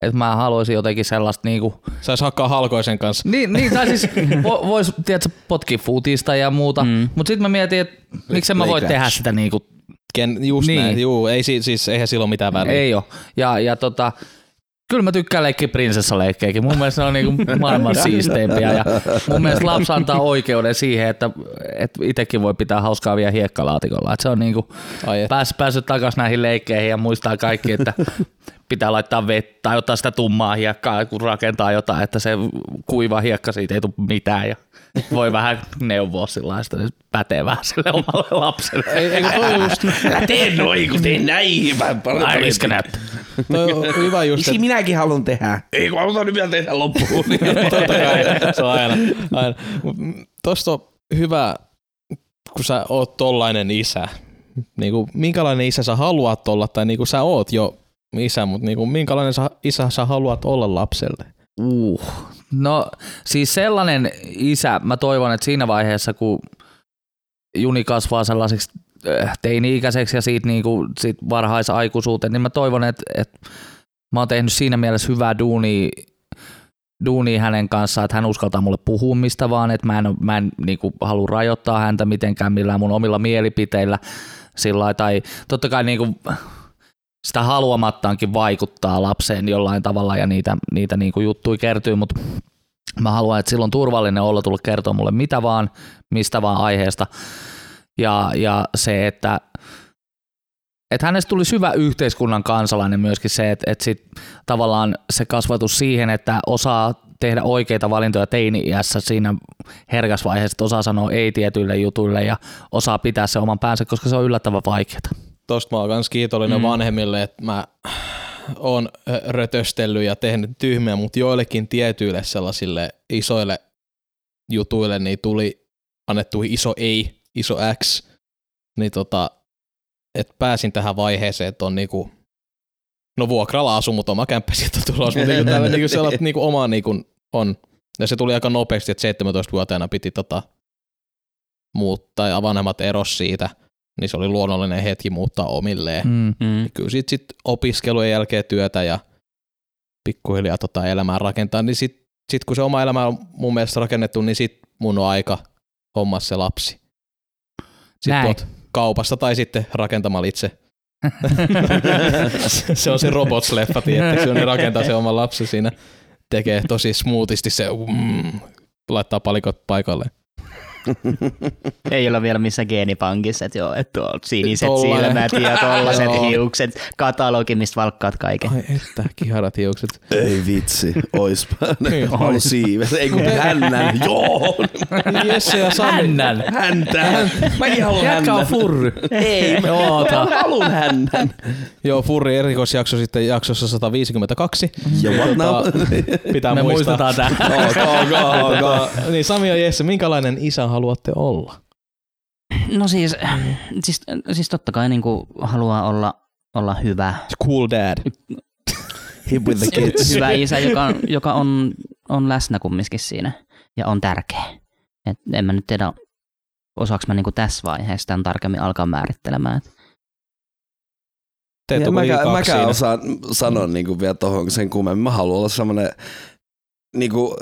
[SPEAKER 1] että mä haluaisin jotenkin sellaista niinku...
[SPEAKER 3] sais hakkaa halkoisen kanssa?
[SPEAKER 1] Niin, niin tai siis vo, vois, tiedätkö, potkia futista ja muuta, mm. Mutta sitten mä mietin, että miksi mä voi tehdä sitä niinku
[SPEAKER 3] Ken, just
[SPEAKER 1] Niin.
[SPEAKER 3] näin, juu, ei, si- siis, eihän silloin mitään väliä.
[SPEAKER 1] Ei ole. Ja, ja tota, kyllä mä tykkään leikkiä prinsessaleikkejäkin. Mun mielestä ne on niinku maailman siisteimpiä. Ja mun mielestä lapsi antaa oikeuden siihen, että, että itsekin voi pitää hauskaa vielä hiekkalaatikolla. Että se on niinku pääs, päässyt takaisin näihin leikkeihin ja muistaa kaikki, että pitää laittaa vettä tai ottaa sitä tummaa hiekkaa, kun rakentaa jotain, että se kuiva hiekka siitä ei tule mitään. Ja voi vähän neuvoa sillä että se pätee vähän sille omalle lapselle.
[SPEAKER 3] Ei, eikö toi on just,
[SPEAKER 2] tee noin, kun teen näin. Vähän paljon
[SPEAKER 1] Ai,
[SPEAKER 3] toi on hyvä just,
[SPEAKER 2] Isi,
[SPEAKER 3] että
[SPEAKER 2] minäkin haluan tehdä. Ei, kun halutaan nyt vielä tehdä loppuun.
[SPEAKER 3] totta kai, se on aina. aina. Mut, Tosta on hyvä, kun sä oot tollainen isä. Niinku, minkälainen isä sä haluat olla, tai niinku sä oot jo isä, mutta niinku, minkälainen sä, isä sä haluat olla lapselle?
[SPEAKER 1] Uh. No siis sellainen isä, mä toivon, että siinä vaiheessa, kun Juni kasvaa sellaiseksi äh, teini-ikäiseksi ja siitä, niinku, siitä varhaisaikuisuuteen, niin mä toivon, että, että mä oon tehnyt siinä mielessä hyvää duunia, duunia hänen kanssaan, että hän uskaltaa mulle puhua mistä vaan, että mä en, mä en niinku, halua rajoittaa häntä mitenkään millään mun omilla mielipiteillä sillä tai totta kai niinku, sitä haluamattaankin vaikuttaa lapseen jollain tavalla ja niitä, niitä niinku juttuja kertyy, mutta mä haluan, että silloin turvallinen olla tulla kertoa mulle mitä vaan, mistä vaan aiheesta. Ja, ja se, että, että hänestä tuli hyvä yhteiskunnan kansalainen myöskin se, että, että sit tavallaan se kasvatus siihen, että osaa tehdä oikeita valintoja teini-iässä siinä herkäsvaiheessa, että osaa sanoa ei tietyille jutuille ja osaa pitää se oman päänsä, koska se on yllättävän vaikeaa.
[SPEAKER 3] Tosta mä oon kans kiitollinen
[SPEAKER 1] Mm.
[SPEAKER 3] mm. vanhemmille, että mä oon rötöstellyt ja tehnyt tyhmiä, mutta joillekin tietyille sellaisille isoille jutuille niin tuli annettu iso ei, iso X, niin tota, että pääsin tähän vaiheeseen, että on niinku, no vuokralla asu, mutta oma kämppä sieltä tulos, mutta niinku tällä niinku sellaista niinku oma niinku on, ja se tuli aika nopeasti, että 17-vuotiaana piti tota muuttaa ja vanhemmat eros siitä, niin se oli luonnollinen hetki muuttaa omilleen.
[SPEAKER 1] Mm.
[SPEAKER 4] Mm.
[SPEAKER 3] Kyllä sit, sit opiskelujen jälkeen työtä ja pikkuhiljaa tota elämää rakentaa, niin sit, sit kun se oma elämä on mun mielestä rakennettu, niin sit mun on aika hommaa se lapsi. Sitten tuot kaupasta tai sitten rakentamalla itse. se on se robots-leffa, se on niin rakentaa se oma lapsi siinä, tekee tosi smoothisti se, mm, laittaa palikot paikalle.
[SPEAKER 4] Ei ole vielä missä geenipankissa, että joo, että tuo siniset
[SPEAKER 3] Tollainen.
[SPEAKER 4] silmät ja tollaset
[SPEAKER 3] Joo.
[SPEAKER 4] hiukset, katalogi, mistä valkkaat kaiken.
[SPEAKER 3] Ai että, kiharat hiukset.
[SPEAKER 2] Ei vitsi, oispa.
[SPEAKER 3] Niin,
[SPEAKER 2] Halu
[SPEAKER 3] ois.
[SPEAKER 2] siivet. Ei kun hännän. Joo.
[SPEAKER 3] Jesse ja Sami.
[SPEAKER 1] Hännän.
[SPEAKER 2] Häntä. Mäkin haluan
[SPEAKER 1] Jätkä on
[SPEAKER 2] hännän.
[SPEAKER 1] furry.
[SPEAKER 2] Ei, mä haluan hännän.
[SPEAKER 3] Joo, Furri erikoisjakso sitten jaksossa 152.
[SPEAKER 2] Ja what now?
[SPEAKER 3] Pitää
[SPEAKER 1] Me
[SPEAKER 3] muistaa.
[SPEAKER 1] muistetaan tää.
[SPEAKER 3] Go, go, go. Niin Sami ja Jesse, minkälainen isä haluatte olla?
[SPEAKER 4] No siis, siis, siis totta kai niin kuin haluaa olla, olla hyvä,
[SPEAKER 3] Cool dad.
[SPEAKER 2] Hip with the kids.
[SPEAKER 4] hyvä isä, joka, on- joka on, on läsnä kumminkin siinä ja on tärkeä. Et en mä nyt tiedä, osaako mä niin kuin tässä vaiheessa tämän tarkemmin alkaa määrittelemään. Et
[SPEAKER 3] Te
[SPEAKER 2] Ja mäkään, mäkään osaan sanoa niinku vielä tohon sen kummemmin. Mä haluan olla semmonen niinku,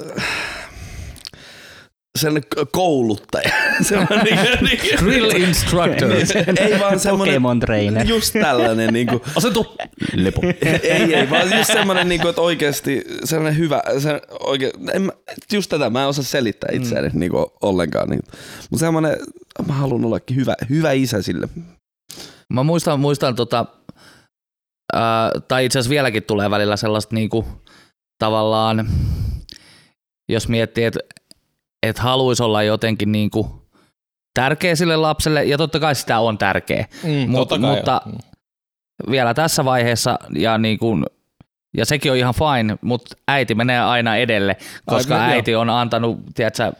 [SPEAKER 2] sen kouluttaja. Semmoinen niinku,
[SPEAKER 1] Drill instructor.
[SPEAKER 2] ei vaan semmoinen,
[SPEAKER 4] Pokemon trainer.
[SPEAKER 2] just tällainen niinku,
[SPEAKER 1] Asetu. Lepo.
[SPEAKER 2] ei, ei, vaan just semmoinen, niinku, että oikeasti sellainen hyvä, se, oike, en mä, just tätä mä en osaa selittää itseäni mm. niinku, ollenkaan. Niinku. Mutta semmoinen, mä haluan ollakin hyvä, hyvä isä sille.
[SPEAKER 1] Mä muistan, muistan tota, ää, tai itse asiassa vieläkin tulee välillä sellaista niinku, tavallaan, jos miettii, että et haluaisi olla jotenkin niinku tärkeä sille lapselle, ja totta kai sitä on tärkeä,
[SPEAKER 3] Mm,
[SPEAKER 1] Mut- mutta-
[SPEAKER 3] joo.
[SPEAKER 1] vielä tässä vaiheessa, ja, niinku, ja sekin on ihan fine, mutta äiti menee aina edelle, koska
[SPEAKER 3] Ai,
[SPEAKER 1] äiti on antanut, tiedätkö,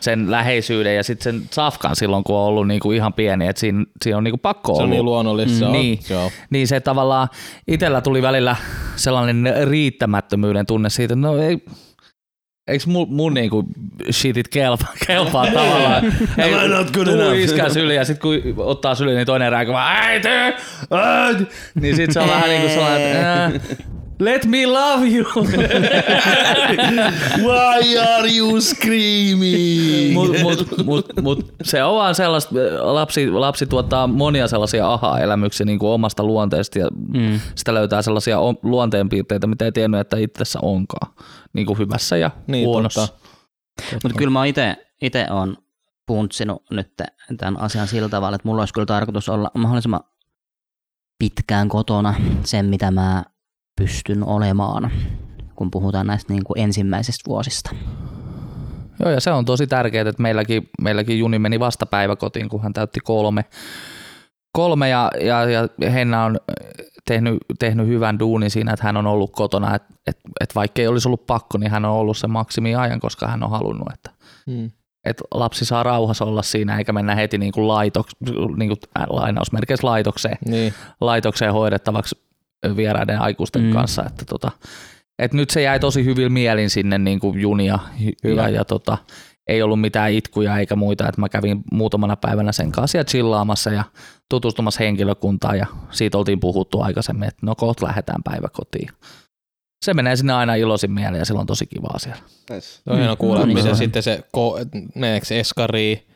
[SPEAKER 1] sen läheisyyden ja sitten sen safkan silloin, kun on ollut niinku ihan pieni, että siinä, siinä on niinku pakko
[SPEAKER 3] Se on
[SPEAKER 1] ollut.
[SPEAKER 3] niin luonnollista. se on.
[SPEAKER 1] Niin.
[SPEAKER 3] Joo.
[SPEAKER 1] Niin se tavallaan itsellä tuli välillä sellainen riittämättömyyden tunne siitä, että no ei, eikö mun, mun niinku shitit kelpaa, kelpaa tavallaan. ei,
[SPEAKER 2] Am I not good enough?
[SPEAKER 1] iskää syli ja sit kun ottaa syli, niin toinen rääkää vaan äiti, äiti. Niin sit se on vähän niinku sellainen, että äh, let me love you.
[SPEAKER 2] Why are you screaming?
[SPEAKER 1] mut, mut, mut, mut, se on vaan sellaista, lapsi, lapsi tuottaa monia sellaisia aha-elämyksiä niin kuin omasta luonteesta ja
[SPEAKER 4] Mm.
[SPEAKER 1] sitä löytää sellaisia luonteenpiirteitä, mitä ei tiennyt, että itsessä onkaan. Niin kuin hyvässä ja
[SPEAKER 3] Niin,
[SPEAKER 1] huonossa.
[SPEAKER 4] Mutta kyllä mä itse ite on puntsinut nyt tämän asian sillä tavalla, että mulla olisi kyllä tarkoitus olla mahdollisimman pitkään kotona sen, mitä mä pystyn olemaan, kun puhutaan näistä niin kuin ensimmäisistä vuosista.
[SPEAKER 1] Joo, ja se on tosi tärkeää, että meilläkin, meilläkin Juni meni vasta päiväkotiin, kun hän täytti kolme. Kolme ja, ja, ja Henna on tehnyt, tehnyt hyvän duunin siinä, että hän on ollut kotona, että et, et vaikka ei olisi ollut pakko, niin hän on ollut se maksimiajan, koska hän on halunnut, että
[SPEAKER 3] Mm.
[SPEAKER 1] että lapsi saa rauhassa olla siinä eikä mennä heti niin kuin laitoks, niin kuin äh, lainausmerkeissä laitokseen,
[SPEAKER 3] Niin.
[SPEAKER 1] laitokseen hoidettavaksi vieraiden aikuisten
[SPEAKER 4] Mm.
[SPEAKER 1] mm. kanssa. Että tota, et nyt se jäi tosi hyvin mielin sinne niin kuin junia
[SPEAKER 3] Hyvä.
[SPEAKER 1] ja, ja tota, ei ollut mitään itkuja eikä muita, että mä kävin muutamana päivänä sen kanssa ja chillaamassa ja tutustumassa henkilökuntaan ja siitä oltiin puhuttu aikaisemmin, että no kohta lähdetään päiväkotiin. Se menee sinne aina iloisin mieleen ja silloin on tosi kiva siellä.
[SPEAKER 2] Nice.
[SPEAKER 3] Se on hieno kuulla,
[SPEAKER 4] No
[SPEAKER 3] että
[SPEAKER 4] niin,
[SPEAKER 3] miten sitten se, ko- meneekö eskariin?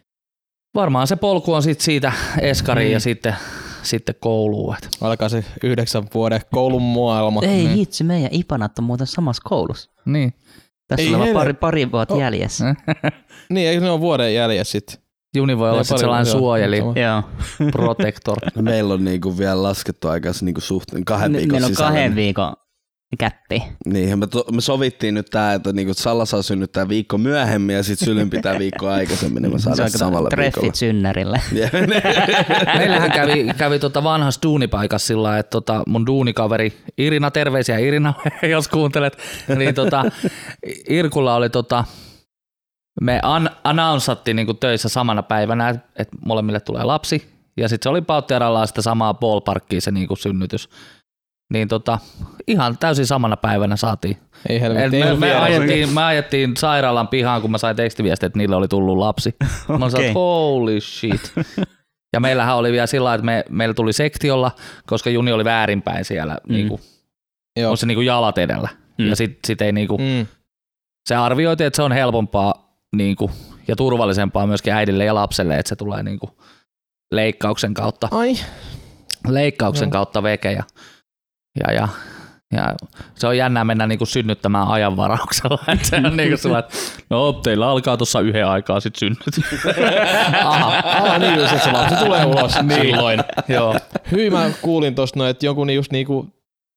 [SPEAKER 1] Varmaan se polku on sit siitä eskariin
[SPEAKER 3] Mm.
[SPEAKER 1] ja sitten, sitten kouluun. Et
[SPEAKER 3] Alkaa se yhdeksän vuoden koulun maailma.
[SPEAKER 4] Ei
[SPEAKER 1] niin.
[SPEAKER 4] hitsi, meidän ipanat on muuten samassa koulussa.
[SPEAKER 1] Niin.
[SPEAKER 4] Tässä
[SPEAKER 3] Ei
[SPEAKER 4] on
[SPEAKER 3] helvet-
[SPEAKER 4] pari, pari vuotta
[SPEAKER 3] Oh.
[SPEAKER 4] jäljessä.
[SPEAKER 3] Niin, eikö ne ole vuoden jäljessä sitten?
[SPEAKER 1] Juni voi
[SPEAKER 3] Ne
[SPEAKER 1] olla sellainen suojeli.
[SPEAKER 4] Joo.
[SPEAKER 1] protector.
[SPEAKER 2] No meillä on niinku vielä laskettu aikansa niinku suhteen kahden viikon
[SPEAKER 4] Meillä on
[SPEAKER 2] sisällä.
[SPEAKER 4] kahden viikon käppi.
[SPEAKER 2] Niin, me, to, me sovittiin nyt tää, että niinku Salla saa synnyttää viikko myöhemmin ja sitten Sylyn pitää viikko aikaisemmin, niin me saadaan samalla
[SPEAKER 4] treffit
[SPEAKER 2] viikolla.
[SPEAKER 4] synnärille.
[SPEAKER 1] Meillähän kävi, kävi tota vanhassa duunipaikassa sillä lailla, että tota mun duunikaveri Irina, terveisiä Irina, jos kuuntelet, niin tota, Irkulla oli tota, me an, announcattiin niinku töissä samana päivänä, että et molemmille tulee lapsi, ja sitten se oli Pauttiaralla sitä samaa ballparkkia se niinku synnytys. Niin tota, ihan täysin samana päivänä saatiin.
[SPEAKER 3] Ei
[SPEAKER 1] Et
[SPEAKER 3] helvetti.
[SPEAKER 1] me, me, ajettiin, me ajettiin sairaalan pihaan, kun mä sain tekstiviestiä, että niille oli tullut lapsi. Mä sanoin, holy shit. Ja meillähän oli vielä sillä että me, meillä tuli sektiolla, koska Juni oli väärinpäin siellä,
[SPEAKER 4] Mm.
[SPEAKER 1] niinku,
[SPEAKER 3] Joo.
[SPEAKER 1] on se niinku jalat edellä.
[SPEAKER 4] Mm.
[SPEAKER 1] Ja sit, sit ei niinku, mm.
[SPEAKER 3] Mm.
[SPEAKER 1] se arvioitiin, että se on helpompaa niinku, ja turvallisempaa myöskin äidille ja lapselle, että se tulee niinku leikkauksen kautta,
[SPEAKER 3] Ai.
[SPEAKER 1] leikkauksen
[SPEAKER 3] Joo.
[SPEAKER 1] kautta veke. Ja, ja, ja, ja se on jännää mennä niinku synnyttämään ajanvarauksella. Että se on niinku sellainen, että no teillä alkaa tuossa yhden aikaa sit synnyt. Aha.
[SPEAKER 3] Ah, niin just, että se lapsi tulee ulos silloin.
[SPEAKER 1] Joo.
[SPEAKER 3] Hyi, mä kuulin tosta noin, että jonkun just niinku,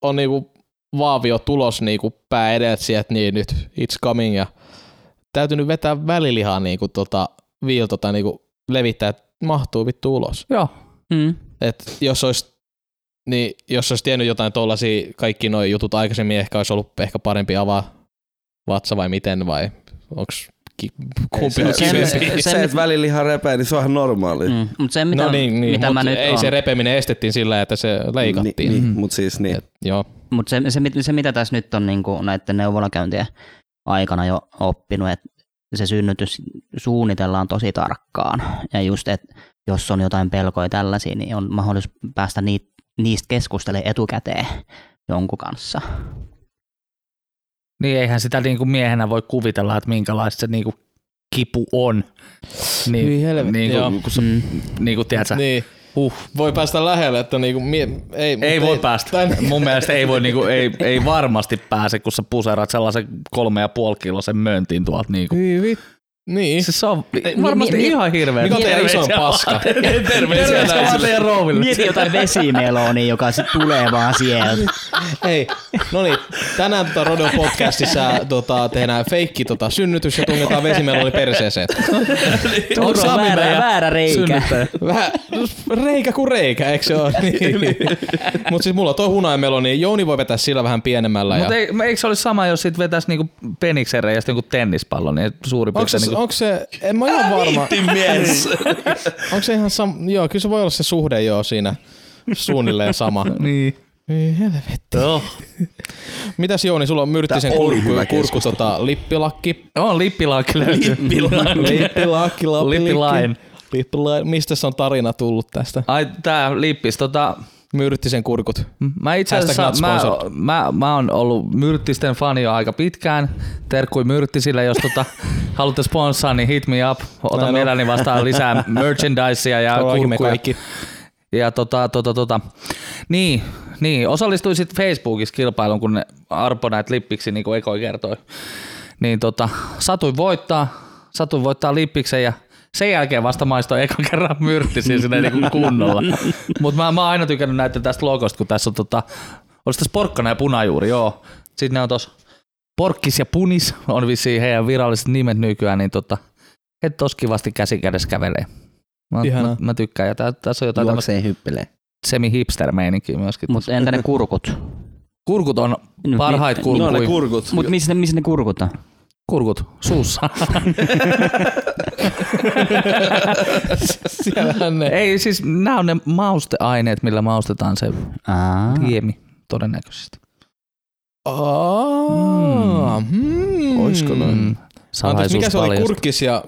[SPEAKER 3] on niinku vaavio tulos niinku pää edeltä sieltä, niin nyt it's coming ja täytynyt vetää välilihaa niinku tota viilto tai niinku levittää, että mahtuu vittu ulos.
[SPEAKER 1] Joo.
[SPEAKER 3] Niin
[SPEAKER 4] Mm.
[SPEAKER 3] Et jos olisi niin jos olisi tiennyt jotain tollasia, kaikki nuo jutut aikaisemmin, ehkä olisi ollut ehkä parempi avaa vatsa vai miten, vai onks ki- kumpi on
[SPEAKER 2] se,
[SPEAKER 4] Sen-
[SPEAKER 2] se, se,
[SPEAKER 4] sen-
[SPEAKER 2] että väliliha repee, niin se on ihan normaali.
[SPEAKER 4] Mm. Mutta se, mitä,
[SPEAKER 3] No niin, niin
[SPEAKER 4] mitä
[SPEAKER 3] mutta
[SPEAKER 4] mä nyt
[SPEAKER 3] ei
[SPEAKER 4] on,
[SPEAKER 3] se repeminen estettiin sillä, että se leikattiin.
[SPEAKER 2] Niin,
[SPEAKER 1] Mm.
[SPEAKER 2] niin, mutta siis niin.
[SPEAKER 3] Et, joo.
[SPEAKER 4] Mutta se, se, se, mitä tässä nyt on niin kuin näiden neuvolakäyntien aikana jo oppinut, että se synnytys suunnitellaan tosi tarkkaan. Ja just, että jos on jotain pelkoja tällaisia, niin on mahdollisuus päästä niit, niistä keskustelemaan etukäteen jonkun kanssa.
[SPEAKER 1] Niin eihän sitä niinku miehenä voi kuvitella, että minkälaista se niinku kipu on.
[SPEAKER 3] Hyi
[SPEAKER 1] Niin,
[SPEAKER 3] helvetti,
[SPEAKER 1] niin
[SPEAKER 3] joo.
[SPEAKER 1] kuin, kun sä,
[SPEAKER 4] Mm.
[SPEAKER 1] niin kuin tiedät sä,
[SPEAKER 3] Niin.
[SPEAKER 1] huh,
[SPEAKER 3] Voi päästä lähelle, että niinku, mie, ei,
[SPEAKER 1] ei voi päästä.
[SPEAKER 3] tän-
[SPEAKER 1] Mun mielestä ei, voi, niinku, ei, ei varmasti pääse, kun sä puserat sellaisen kolme ja puoli kilosen möntin tuolta. Niinku.
[SPEAKER 3] Niin.
[SPEAKER 1] Se on
[SPEAKER 4] mi-
[SPEAKER 1] varmasti
[SPEAKER 4] mi-
[SPEAKER 1] ihan hirveä.
[SPEAKER 3] mikä on teidän isoin paska?
[SPEAKER 1] Terveisiä vaan teidän rouville.
[SPEAKER 4] Mieti jotain vesimelonia, joka sit tulee vaan sieltä.
[SPEAKER 3] Ei, no niin, tänään tota Rodeo podcastissa tota, tehdään feikki tota, synnytys ja tungetaan vesimeloni perseeseen.
[SPEAKER 4] Onko se
[SPEAKER 3] Sami
[SPEAKER 4] väärä,
[SPEAKER 3] meidän
[SPEAKER 4] väärä reikä?
[SPEAKER 3] Vähän reikä kuin reikä, eikö se ole? Niin. Mutta siis mulla on toi hunajameloni, niin Jouni voi vetää sillä vähän pienemmällä.
[SPEAKER 1] Mutta
[SPEAKER 3] Ja...
[SPEAKER 1] ei, eikö se olisi sama, jos sit vetäisi niinku peniksen reiästä jonkun tennispallon, niin suurin
[SPEAKER 3] Onko
[SPEAKER 1] piirtein niinku,
[SPEAKER 3] onko se, en mä ihan varma,
[SPEAKER 2] mies.
[SPEAKER 3] onko se ihan sam, joo, kyllä se voi olla se suhde joo siinä suunnilleen sama.
[SPEAKER 1] niin.
[SPEAKER 3] Ei helvetti.
[SPEAKER 1] Oh.
[SPEAKER 3] Mitäs Jouni, sulla on myrttisen
[SPEAKER 2] Tää oli
[SPEAKER 3] kurkku,
[SPEAKER 2] hyvä
[SPEAKER 3] kurkku
[SPEAKER 2] keskustelu.
[SPEAKER 3] tota, lippilakki.
[SPEAKER 1] On lippilakki löytyy.
[SPEAKER 3] Lippilakki,
[SPEAKER 1] Lippilain.
[SPEAKER 3] Lippilain. Mistä se on tarina tullut tästä?
[SPEAKER 1] Ai tää lippis, tota,
[SPEAKER 3] Myrttisen kurkut.
[SPEAKER 1] Mä itse asiassa, mä, mä, mä, oon ollut Myrttisten fani jo aika pitkään. Terkkui Myrttisille, jos tota, haluatte sponssaa, niin hit me up. Otan
[SPEAKER 3] on.
[SPEAKER 1] mielelläni vastaan lisää merchandisea ja kurkkuja.
[SPEAKER 3] kaikki.
[SPEAKER 1] Ja tota, tota, tota. Niin, niin, osallistuin sitten Facebookissa kilpailuun, kun ne Arpo näitä lippiksi, niin kuin Ekoi kertoi. Niin tota, satuin voittaa, satuin voittaa lippiksen ja sen jälkeen vasta maistoin eka kerran myrttisiä sinne niin kunnolla. Mutta mä, mä oon aina tykännyt näitä tästä logosta, kun tässä on tota, olisi tässä porkkana ja punajuuri, joo. Sitten ne on tuossa porkkis ja punis, on vissiin heidän viralliset nimet nykyään, niin tota, he tos kivasti käsi kädessä kävelee. Mä, mä,
[SPEAKER 3] Ihanaa.
[SPEAKER 1] mä, tykkään, ja tää, tässä on jotain tämmöistä
[SPEAKER 5] Juoksee hyppelee.
[SPEAKER 1] semi-hipster-meininkiä myöskin.
[SPEAKER 4] Mutta entä ne kurkut?
[SPEAKER 1] Kurkut on
[SPEAKER 4] No,
[SPEAKER 1] parhaita kurkuja.
[SPEAKER 2] No ne kurkut.
[SPEAKER 4] Mutta missä ne, missä ne kurkut on?
[SPEAKER 1] Kurkut suussa.
[SPEAKER 3] Siellähän ne.
[SPEAKER 1] Ei siis, nämä on ne mausteaineet, millä maustetaan se
[SPEAKER 4] Aa.
[SPEAKER 1] liemi todennäköisesti.
[SPEAKER 3] Aa, hmm.
[SPEAKER 2] Oisko noin?
[SPEAKER 1] Mm.
[SPEAKER 3] Anteeksi, mikä se oli? Kurkkis ja...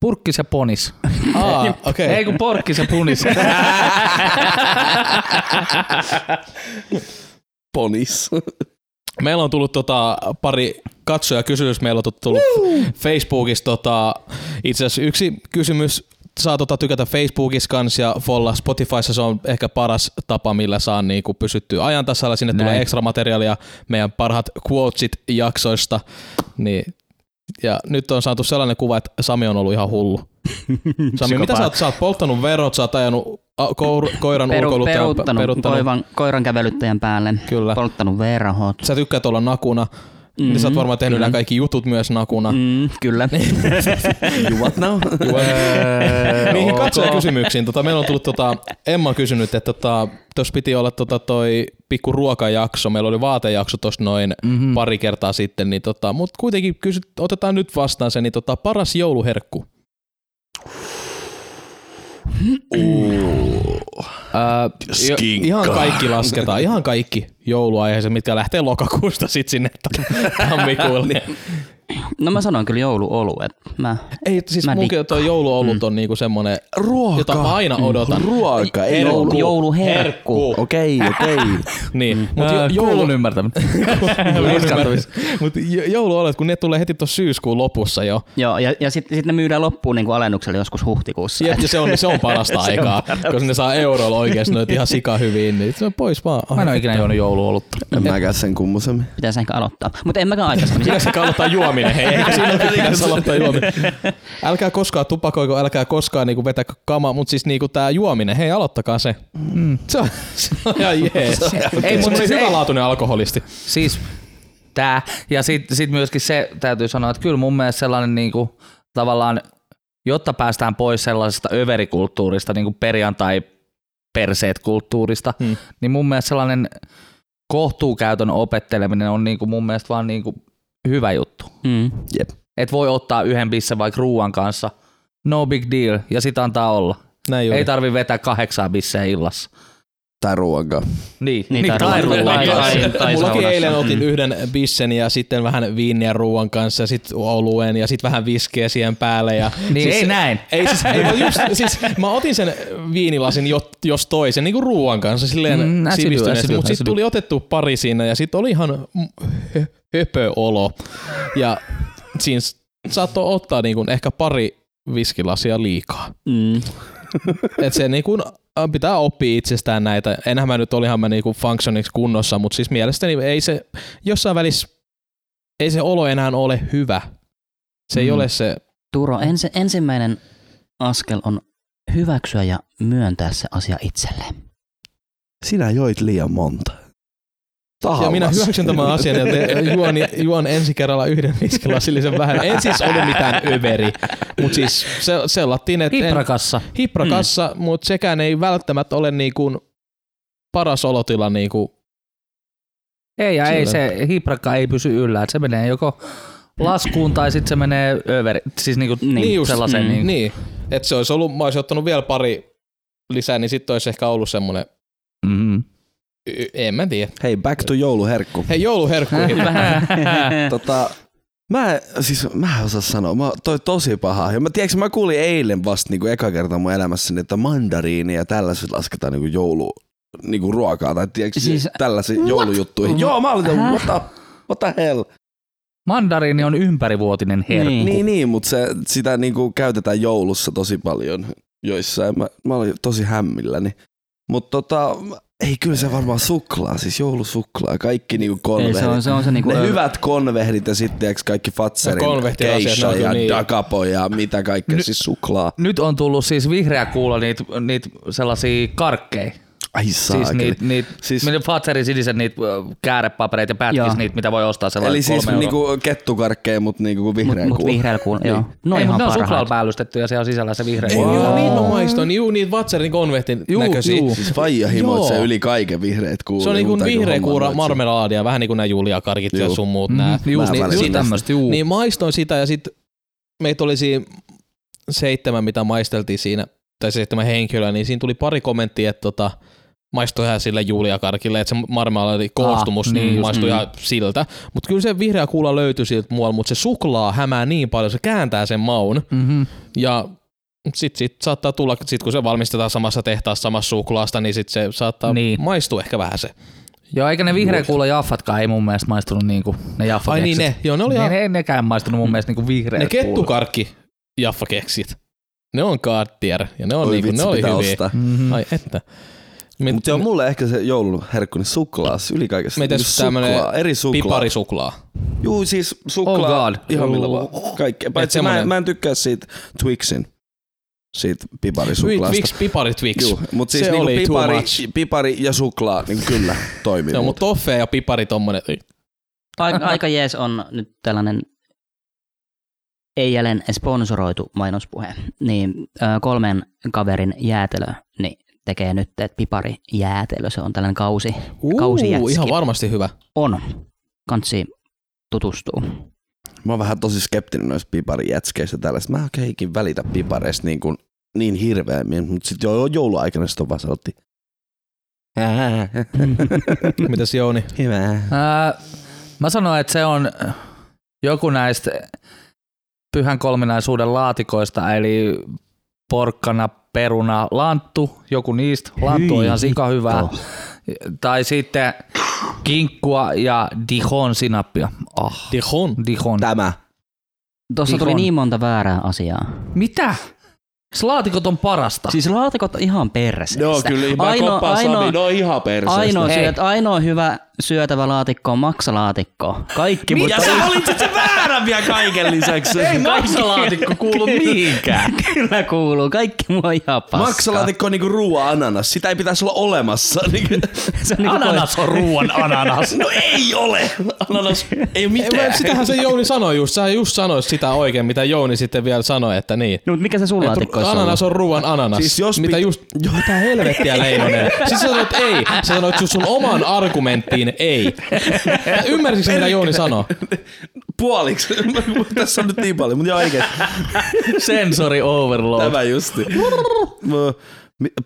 [SPEAKER 1] Purkkis ja ponis.
[SPEAKER 3] Aa, okei. Okay.
[SPEAKER 1] Ei kun porkkis ja punis.
[SPEAKER 2] Ponis.
[SPEAKER 3] Meillä on tullut tota, pari katsoja kysymys. Meillä on tullut Facebookissa tota, itse asiassa yksi kysymys. Saa tota, tykätä Facebookissa kans ja folla Spotifyssa se on ehkä paras tapa, millä saa niinku pysyttyä ajan tasalla. Sinne
[SPEAKER 1] Näin.
[SPEAKER 3] tulee ekstra materiaalia meidän parhaat quotesit jaksoista. Niin, ja nyt on saatu sellainen kuva, että Sami on ollut ihan hullu. Sami, mitä sä oot, sä oot polttanut verot, sä oot ajanut a, kour, koiran
[SPEAKER 4] Peru,
[SPEAKER 3] ulkoiluttajan,
[SPEAKER 4] peruuttanut,
[SPEAKER 3] peruuttanut.
[SPEAKER 4] koivan, koiran kävelyttäjän päälle.
[SPEAKER 3] Kyllä.
[SPEAKER 4] Polttanut verhot.
[SPEAKER 3] Sä tykkäät olla nakuna, mm-hmm. niin sä oot varmaan tehnyt
[SPEAKER 4] kyllä.
[SPEAKER 3] nämä kaikki jutut myös nakuna. Mm.
[SPEAKER 4] Kyllä.
[SPEAKER 2] You what now?
[SPEAKER 3] Niihin katsojakysymyksiin. Tota, meillä on tullut, tota, Emma kysynyt, että tota, tuossa piti olla tota, toi pikku ruokajakso. Meillä oli vaatejakso tuossa noin mm-hmm. pari kertaa sitten, niin tota, mutta kuitenkin kysyt, otetaan nyt vastaan se, niin tota, paras jouluherkku.
[SPEAKER 1] Ää, jo,
[SPEAKER 3] Ihan kaikki lasketaan, ihan kaikki jouluaiheiset, mitkä lähtee lokakuusta sit sinne tammikuulle.
[SPEAKER 4] No mä sanoin kyllä jouluoluet. Mä,
[SPEAKER 3] Ei, siis
[SPEAKER 4] Mä
[SPEAKER 3] munkin toi jouluolut on niinku semmonen,
[SPEAKER 2] Ruoka.
[SPEAKER 3] jota mä aina odotan.
[SPEAKER 2] Ruoka, ei
[SPEAKER 3] Herkku.
[SPEAKER 2] joulu.
[SPEAKER 4] jouluherkku.
[SPEAKER 2] Okei, okei.
[SPEAKER 3] Niin,
[SPEAKER 1] Mut
[SPEAKER 3] mutta
[SPEAKER 1] jo,
[SPEAKER 3] jo, joulu,
[SPEAKER 1] joulun ymmärtäminen.
[SPEAKER 3] Mutta jouluolet, kun ne tulee heti tuossa syyskuun lopussa jo.
[SPEAKER 4] Joo, ja, ja sitten sit ne myydään loppuun niin kuin alennuksella joskus huhtikuussa.
[SPEAKER 3] Ja, ja se, on, se on parasta aikaa, koska ne saa euroilla oikeasti noita ihan sika hyvin, niin se on pois vaan.
[SPEAKER 1] Mä en ole ikinä juonut jouluolutta.
[SPEAKER 2] En mäkään sen kummosemmin.
[SPEAKER 4] Pitäisi ehkä aloittaa. Mutta en mäkään aikaisemmin.
[SPEAKER 3] Pitäisi ehkä aloittaa juominen, hei, eikä siinä ole pitäisi aloittaa juominen. Älkää koskaan tupakoiko, älkää koskaan niinku vetäkö kamaa, mutta siis niinku tää juominen, hei aloittakaa se. Mm. Se, on, se on ihan jees.
[SPEAKER 1] Ei,
[SPEAKER 3] Ei,
[SPEAKER 1] mut
[SPEAKER 3] mutta
[SPEAKER 1] siis ei-
[SPEAKER 3] hyvälaatuinen alkoholisti.
[SPEAKER 1] Siis tää. Ja sitten sit myöskin se täytyy sanoa, että kyllä mun mielestä sellainen niinku, tavallaan, jotta päästään pois sellaisesta överikulttuurista, niinku perjantai perseet kulttuurista,
[SPEAKER 3] Hmm.
[SPEAKER 1] niin mun mielestä sellainen kohtuukäytön opetteleminen on niinku mun mielestä vaan niinku hyvä juttu.
[SPEAKER 4] Mm.
[SPEAKER 2] Jep.
[SPEAKER 1] Et voi ottaa yhden bissen vaikka ruuan kanssa, no big deal, ja sit antaa olla.
[SPEAKER 3] Näin juuri.
[SPEAKER 1] Ei tarvi vetää kahdeksaa bisseä illassa.
[SPEAKER 2] Tai ruokaa.
[SPEAKER 1] Niin,
[SPEAKER 4] Niin, tai
[SPEAKER 1] tai
[SPEAKER 4] ruoan-
[SPEAKER 1] ruuan
[SPEAKER 4] tai- tai- tai
[SPEAKER 3] Mullakin eilen otin yhden bissen ja sitten vähän viiniä ruoan kanssa ja sitten oluen ja sitten vähän viskiä siihen päälle. Ja
[SPEAKER 1] Niin ei näin.
[SPEAKER 3] Ei siis, ei, mä, just, siis mä otin sen viinilasin jo, jos toisen niin kuin ruoan kanssa silleen
[SPEAKER 1] Mm,
[SPEAKER 3] mm, sivistyneesti, mutta sitten tuli otettu pari siinä ja sitten oli ihan hö- höpö olo ja siinä saattoi ottaa niin kuin ehkä pari viskilasia liikaa.
[SPEAKER 4] Mm.
[SPEAKER 3] Et se niin kuin pitää oppia itsestään näitä. Enhän mä nyt olihan mä niinku functioniksi kunnossa, mutta siis mielestäni ei se jossain välissä, ei se olo enää ole hyvä. Se mm. ei ole se,
[SPEAKER 4] Turo, ensi, ensimmäinen askel on hyväksyä ja myöntää se asia itselleen.
[SPEAKER 2] Sinä joit liian monta. Tahallas.
[SPEAKER 3] ja minä hyväksyn tämän asian ja te, juon, juon ensi kerralla yhden viskilasillisen vähän. En siis ollut mitään överi, mutta siis se, sellattiin, että en,
[SPEAKER 1] Hiprakassa.
[SPEAKER 3] hiprakassa, mm. mutta sekään ei välttämättä ole niinku paras olotila niinku
[SPEAKER 1] Ei ja ei se hiprakka ei pysy yllä, että se menee joko laskuun tai sitten se menee överi, siis niinku
[SPEAKER 4] Niin.
[SPEAKER 3] Niin just,
[SPEAKER 1] sellaiseen
[SPEAKER 4] mm,
[SPEAKER 1] niin.
[SPEAKER 3] Niin, että se olisi ollut, mä olisin ottanut vielä pari lisää, niin sitten olisi ehkä ollut semmoinen,
[SPEAKER 1] Mm.
[SPEAKER 3] En mä tiedä.
[SPEAKER 2] Hei, back to jouluherkku.
[SPEAKER 3] Hei, jouluherkkuihin.
[SPEAKER 2] tota, mä, en- siis mä en osaa sanoa, mä, toi tosi paha. Ja mä, tiedätkö, mä kuulin eilen vasta niin ehkä kertaa mun elämässäni, että mandariini ja tällaiset lasketaan niin joulu niin kuin ruokaa tai tiedätkö, siis, tällaisiin joulujuttuihin. Joo, mä olin, että what the, what the hell?
[SPEAKER 1] Mandariini on ympärivuotinen herkku.
[SPEAKER 4] Niin.
[SPEAKER 2] Niin, niin, mutta se, sitä niin kuin käytetään joulussa tosi paljon joissain. Mä, mä olin tosi hämmilläni. Mutta tota, ei kyllä se varmaan suklaa, siis joulusuklaa, kaikki niinku
[SPEAKER 4] Ei,
[SPEAKER 2] konvehdit.
[SPEAKER 4] se on se, on se niinku
[SPEAKER 2] ne
[SPEAKER 4] ö-
[SPEAKER 2] hyvät konvehdit ja sitten eikö kaikki Fatserin,
[SPEAKER 3] No
[SPEAKER 2] Keisha ja
[SPEAKER 3] niin.
[SPEAKER 2] Dakapo ja mitä kaikkea,
[SPEAKER 1] Nyt-
[SPEAKER 2] siis suklaa.
[SPEAKER 1] Nyt on tullut siis vihreä kuulla niitä niit sellaisia karkkeja.
[SPEAKER 2] Ai
[SPEAKER 1] Siis
[SPEAKER 2] saakeli.
[SPEAKER 1] niitä, niit,
[SPEAKER 2] Siis-
[SPEAKER 1] siis, Fatserin sinisen niitä käärepapereita ja pätkis
[SPEAKER 4] Joo.
[SPEAKER 1] niitä, mitä voi ostaa sellainen
[SPEAKER 2] Eli siis
[SPEAKER 1] euroa.
[SPEAKER 2] niinku kettukarkkeja, mutta niinku
[SPEAKER 4] Mut,
[SPEAKER 2] vihreä
[SPEAKER 4] mut
[SPEAKER 2] kuula.
[SPEAKER 4] vihreällä kuulla, joo. No
[SPEAKER 1] ei,
[SPEAKER 4] ihan
[SPEAKER 1] mutta ne on suklaalla päällystetty ja siellä on sisällä se vihreä
[SPEAKER 3] Ei,
[SPEAKER 1] kuula.
[SPEAKER 3] joo, niitä mä maistoin. Juu, niitä Vatserin konvehtin
[SPEAKER 1] Juu,
[SPEAKER 3] näköisiä.
[SPEAKER 1] juu.
[SPEAKER 2] Siis faija himoitsee
[SPEAKER 3] Joo.
[SPEAKER 2] yli kaiken vihreät kuulia.
[SPEAKER 3] Se on niinku vihreä kuura marmelaadia, vähän niin kuin nämä juliakarkit ja
[SPEAKER 2] Juu.
[SPEAKER 3] sun muut
[SPEAKER 1] Mm,
[SPEAKER 3] nää.
[SPEAKER 1] just,
[SPEAKER 2] Mä
[SPEAKER 1] niin, tämmöistä, juu.
[SPEAKER 3] Niin maistoin sitä ja sitten meitä oli siinä seitsemän, mitä maisteltiin siinä, tai seitsemän henkilöä, niin siinä tuli pari kommenttia, että tota, maistui ihan sille juliakarkille, että se marmelaadi koostumus
[SPEAKER 1] niin
[SPEAKER 3] niin
[SPEAKER 1] just,
[SPEAKER 3] maistui
[SPEAKER 1] mm.
[SPEAKER 3] ihan siltä. Mutta kyllä se vihreä kuula löytyi siltä muualta, mutta se suklaa hämää niin paljon, se kääntää sen maun.
[SPEAKER 1] Mm-hmm.
[SPEAKER 3] Ja sitten sit saattaa tulla, sit kun se valmistetaan samassa tehtaassa samassa suklaasta, niin sit se saattaa
[SPEAKER 1] Niin.
[SPEAKER 3] niin. maistua ehkä vähän se.
[SPEAKER 1] Joo, eikä ne vihreä kuulla jaffatkaan ei mun mielestä maistunut niinku ne jaffa
[SPEAKER 3] Ai niin ne, joo ne oli
[SPEAKER 1] ne,
[SPEAKER 3] ihan,
[SPEAKER 1] ne, ei nekään maistunut mun mielestä niinku vihreä
[SPEAKER 3] ne kettukarkki jaffa keksit. Ne on god tier, ja ne on
[SPEAKER 2] Oi
[SPEAKER 3] niinku,
[SPEAKER 2] vitsi,
[SPEAKER 3] ne oli hyviä.
[SPEAKER 2] ostaa.
[SPEAKER 1] Mm-hmm.
[SPEAKER 3] Ai että. Me,
[SPEAKER 2] Mutta joo, mulle ehkä se joulun herkku, niin suklaa, siis yli kaikesta. Niinku
[SPEAKER 3] tämmönen
[SPEAKER 2] suklaa, eri suklaa.
[SPEAKER 3] piparisuklaa.
[SPEAKER 2] Juu, siis suklaa.
[SPEAKER 1] Oh God.
[SPEAKER 2] Ihan millä vaan. Kaikkea. Paitsi mä, mä en tykkää siitä Twixin. Siitä
[SPEAKER 3] Twix,
[SPEAKER 2] piparisuklaasta.
[SPEAKER 3] pipari Twix.
[SPEAKER 2] Juu, mutta siis
[SPEAKER 3] Se
[SPEAKER 2] niinku
[SPEAKER 3] oli too
[SPEAKER 2] pipari,
[SPEAKER 3] much.
[SPEAKER 2] pipari ja suklaa, niin kyllä toimii.
[SPEAKER 3] Joo,
[SPEAKER 2] mut.
[SPEAKER 3] mutta toffee ja pipari tommonen. ei.
[SPEAKER 4] Aika, aika jees on nyt tällainen Eijälen sponsoroitu mainospuhe. Niin kolmen kaverin jäätelö niin tekee nyt, että pipari jäätelö, se on tällainen kausi, kausijätski.
[SPEAKER 3] ihan varmasti hyvä.
[SPEAKER 4] On. Kansi tutustuu.
[SPEAKER 2] Mä oon vähän tosi skeptinen noista piparijätskeistä tällaista. Mä oikein ikin välitä pipareista niin, kuin, niin hirveämmin, mutta sitten jo jouluaikana sit on vaan sellainen.
[SPEAKER 3] Mitäs Jouni?
[SPEAKER 2] Hyvä.
[SPEAKER 1] Ää, mä sanoin, että se on joku näistä pyhän kolminaisuuden laatikoista, eli porkkana, peruna, lanttu, joku niistä. Lanttu on ihan sika hyvää. Tai sitten kinkkua ja Dijon sinappia. Ah,
[SPEAKER 3] Dijon.
[SPEAKER 1] Dijon.
[SPEAKER 2] Tämä.
[SPEAKER 4] Tuossa tuli
[SPEAKER 1] Dihon.
[SPEAKER 4] niin monta väärää asiaa.
[SPEAKER 1] Mitä? Se laatikot on parasta.
[SPEAKER 4] Siis laatikot on ihan perseestä.
[SPEAKER 2] Joo, kyllä.
[SPEAKER 4] Ainoa,
[SPEAKER 2] Ainoa,
[SPEAKER 4] ainoa,
[SPEAKER 2] Sami, no ihan perseestä.
[SPEAKER 4] ainoa, ainoa hyvä syötävä laatikko on maksalaatikko. Kaikki
[SPEAKER 2] Ja
[SPEAKER 4] mutta
[SPEAKER 2] sä valitsit sen väärän vielä kaiken lisäksi.
[SPEAKER 1] Ei maksalaatikko kuulu mihinkään.
[SPEAKER 4] kyllä kuuluu. Kaikki on ihan paskaa.
[SPEAKER 2] Maksalaatikko on niinku ruoan ananas. Sitä ei pitäisi olla olemassa. Niinku-
[SPEAKER 4] Se on niinku
[SPEAKER 1] Ananas on ruoan ananas.
[SPEAKER 2] No ei ole. Ananas ei ole
[SPEAKER 3] Ei,
[SPEAKER 2] mitään.
[SPEAKER 3] mä- sitähän se Jouni sanoi just. Sä just sanoit sitä oikein, mitä Jouni sitten vielä sanoi, että niin.
[SPEAKER 4] No, mutta mikä se sun laatikko olisi
[SPEAKER 3] ananas on ruoan ananas.
[SPEAKER 2] Siis jos
[SPEAKER 3] mitä
[SPEAKER 2] pit-
[SPEAKER 3] just, mitä helvettiä Leinonen. Siis sä sanoit ei. Sä sanoit just sun oman argumenttiin ei. Ymmärsitkö mitä Jouni sanoi?
[SPEAKER 2] Puoliksi. Tässä on nyt niin paljon, mutta joo.
[SPEAKER 1] Sensory overload.
[SPEAKER 2] Tämä justi. Mä-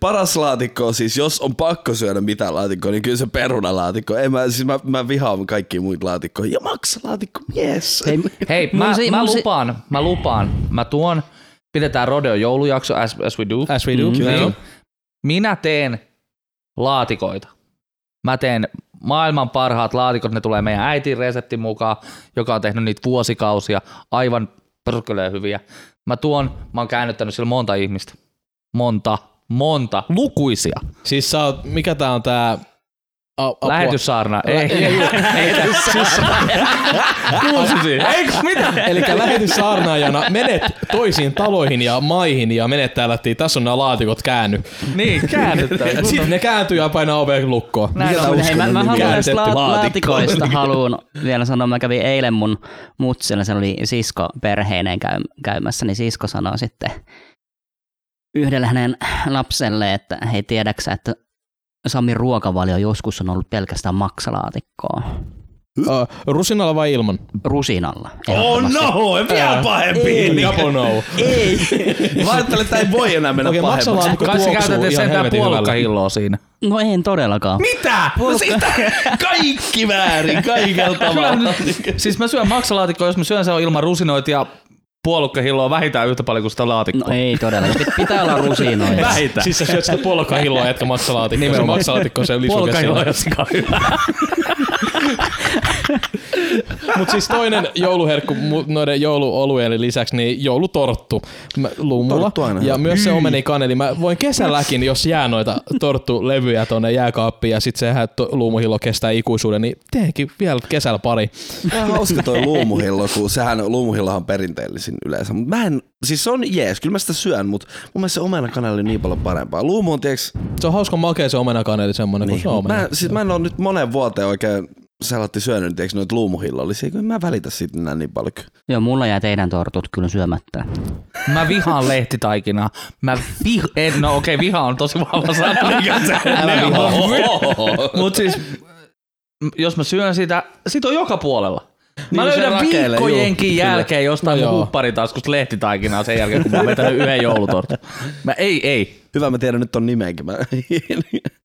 [SPEAKER 2] Paras laatikko on siis, jos on pakko syödä mitään laatikkoa, niin kyllä se perunalaatikko. Ei, mä, siis mä, mä vihaan kaikkia muita laatikkoja. Ja maksalaatikko, yes.
[SPEAKER 4] Hei,
[SPEAKER 1] Hei, mä, mä
[SPEAKER 4] si-
[SPEAKER 1] lupaan, mä lupaan. Mä tuon, pidetään Rodeo joulujakso, as, as we do.
[SPEAKER 3] As we do,
[SPEAKER 4] Mm,
[SPEAKER 3] kyllä.
[SPEAKER 1] Niin. Minä teen laatikoita. Mä teen maailman parhaat laatikot, ne tulee meidän äitin reseptin mukaan, joka on tehnyt niitä vuosikausia. Aivan Peruskelee hyviä. Mä tuon, mä oon käännyttänyt sillä monta ihmistä. Monta, monta, lukuisia.
[SPEAKER 3] Siis sä oot, mikä tää on tää... Apua.
[SPEAKER 1] Lähetyssaarna. Ei,
[SPEAKER 3] Ei,
[SPEAKER 1] ei. Eikö mitä?
[SPEAKER 3] eli lähetyssaarnaajana menet toisiin taloihin ja maihin ja menet täällä, että tässä on nämä laatikot käänny.
[SPEAKER 1] Niin, käännyttää.
[SPEAKER 3] Sitten ne kääntyy ja painaa oveen lukkoon.
[SPEAKER 1] Näin on.
[SPEAKER 4] Hei, mä, mä haluan näistä la- laatikoista haluan vielä sanoa. Mä kävin eilen mun mutsilla, se oli sisko perheineen käy, käymässä, niin sisko sanoi sitten yhdelle hänen lapselle, että hei tiedäksä, että Samin ruokavalio joskus on ollut pelkästään maksalaatikkoa.
[SPEAKER 3] Uh, rusinalla vai ilman?
[SPEAKER 4] Rusinalla.
[SPEAKER 2] Oh no, vielä pahempi.
[SPEAKER 3] Japo no.
[SPEAKER 2] Ei. Mä ajattelin, että ei voi enää mennä
[SPEAKER 3] Okei,
[SPEAKER 2] pahemmaksi.
[SPEAKER 3] maksalaatikko
[SPEAKER 1] Kai sä käytät sentään
[SPEAKER 3] helvetin
[SPEAKER 1] puolukka hilloa siinä.
[SPEAKER 4] No en todellakaan.
[SPEAKER 2] Mitä? No sitä kaikki väärin, tavalla.
[SPEAKER 1] nyt- siis mä syön maksalaatikkoa, jos mä syön sen ilman rusinoita ja puolukkahilloa vähintään yhtä paljon kuin sitä laatikkoa.
[SPEAKER 4] No ei todellakaan. Pit- Pitää olla rusinoita.
[SPEAKER 1] Vähintään.
[SPEAKER 3] Siis sä syöt sitä puolukkahilloa, etkä maksalaatikkoa. Se
[SPEAKER 1] Nimenomaan.
[SPEAKER 3] maksalaatikko on se
[SPEAKER 1] ei ole sika hyvä.
[SPEAKER 3] Mut siis toinen jouluherkku noiden jouluolujen lisäksi, niin joulutorttu mä-
[SPEAKER 2] aina.
[SPEAKER 3] Ja myös se omenikaneli. Mä voin kesälläkin, jos jää noita torttulevyjä tonne jääkaappiin ja sit sehän to- luumuhillo kestää ikuisuuden, niin teenkin vielä kesällä pari.
[SPEAKER 2] Vähän hauska toi luumuhillo, kun sehän luumuhillohan on perinteellisin yleensä. Mut mä en, siis se on jees, kyllä mä sitä syön, mutta mun mielestä se omenakaneli on niin paljon parempaa. Luumu on tiiäks,
[SPEAKER 3] Se on hauska makea se omenakaneli semmonen, kun
[SPEAKER 2] niin,
[SPEAKER 3] se on omena.
[SPEAKER 2] mä, siis mä en ole nyt monen vuoteen oikein sellaatti syönyt tiiäks, noita luumuhillollisia, kun en mä välitä siitä enää niin paljon.
[SPEAKER 4] Joo, mulla jää teidän tortut kyllä syömättä.
[SPEAKER 1] Mä vihaan lehtitaikinaa. Mä vih... En, no okei, viha on tosi vahva sana.
[SPEAKER 3] Älä vihaa.
[SPEAKER 1] Mut siis, jos mä syön sitä, sit on joka puolella. Mä
[SPEAKER 2] Niin,
[SPEAKER 1] löydän
[SPEAKER 2] rakelee,
[SPEAKER 1] viikkojenkin
[SPEAKER 2] juu,
[SPEAKER 1] jälkeen jostain
[SPEAKER 3] No
[SPEAKER 1] hupparitaskusta lehtitaikinaa sen jälkeen, kun mä oon vetänyt yhden joulutortun. Mä ei, ei.
[SPEAKER 2] Hyvä, mä tiedän nyt ton nimenkin. Mä...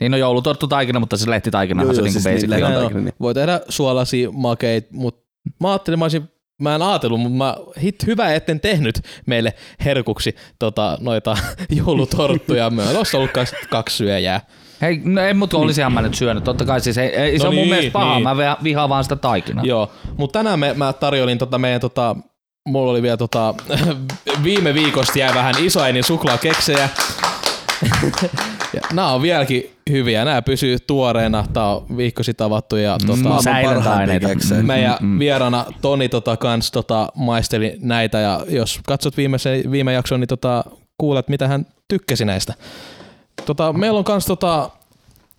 [SPEAKER 1] Niin on joulutorttu taikina, mutta se lehtitaikina
[SPEAKER 2] Joo,
[SPEAKER 1] on se
[SPEAKER 2] joo,
[SPEAKER 1] niinku
[SPEAKER 2] siis niin,
[SPEAKER 1] on.
[SPEAKER 2] Taikina, niin.
[SPEAKER 3] Voi tehdä suolaisia makeit, mutta mä ajattelin, mä olisin Mä en ajatellut, mutta mä, hit, hyvä etten tehnyt meille herkuksi tota, noita joulutorttuja. Meillä olisi ollut kaksi, kaksi syöjää.
[SPEAKER 1] Hei, no ei, mutta olisihan mä nyt syönyt. Totta kai siis ei, ei se
[SPEAKER 3] No
[SPEAKER 1] on mun
[SPEAKER 3] niin,
[SPEAKER 1] mielestä paha.
[SPEAKER 3] niin.
[SPEAKER 1] Mä viha- vihaan vaan sitä taikinaa.
[SPEAKER 3] Joo, mutta tänään me, mä tarjolin tota meidän tota, mulla oli vielä tota, viime viikosta jäi vähän isoäinin suklaakeksejä. ja nämä on vieläkin hyviä, nämä pysyy tuoreena, tää on viikko sitten avattu ja tota,
[SPEAKER 1] Mm, säilöntäaineita.
[SPEAKER 2] keksejä.
[SPEAKER 3] meidän vieraana Toni tota, kans tota, maisteli näitä ja jos katsot viimeisen, viime jakson, niin tota, kuulet mitä hän tykkäsi näistä. Tota, meillä on kans tota,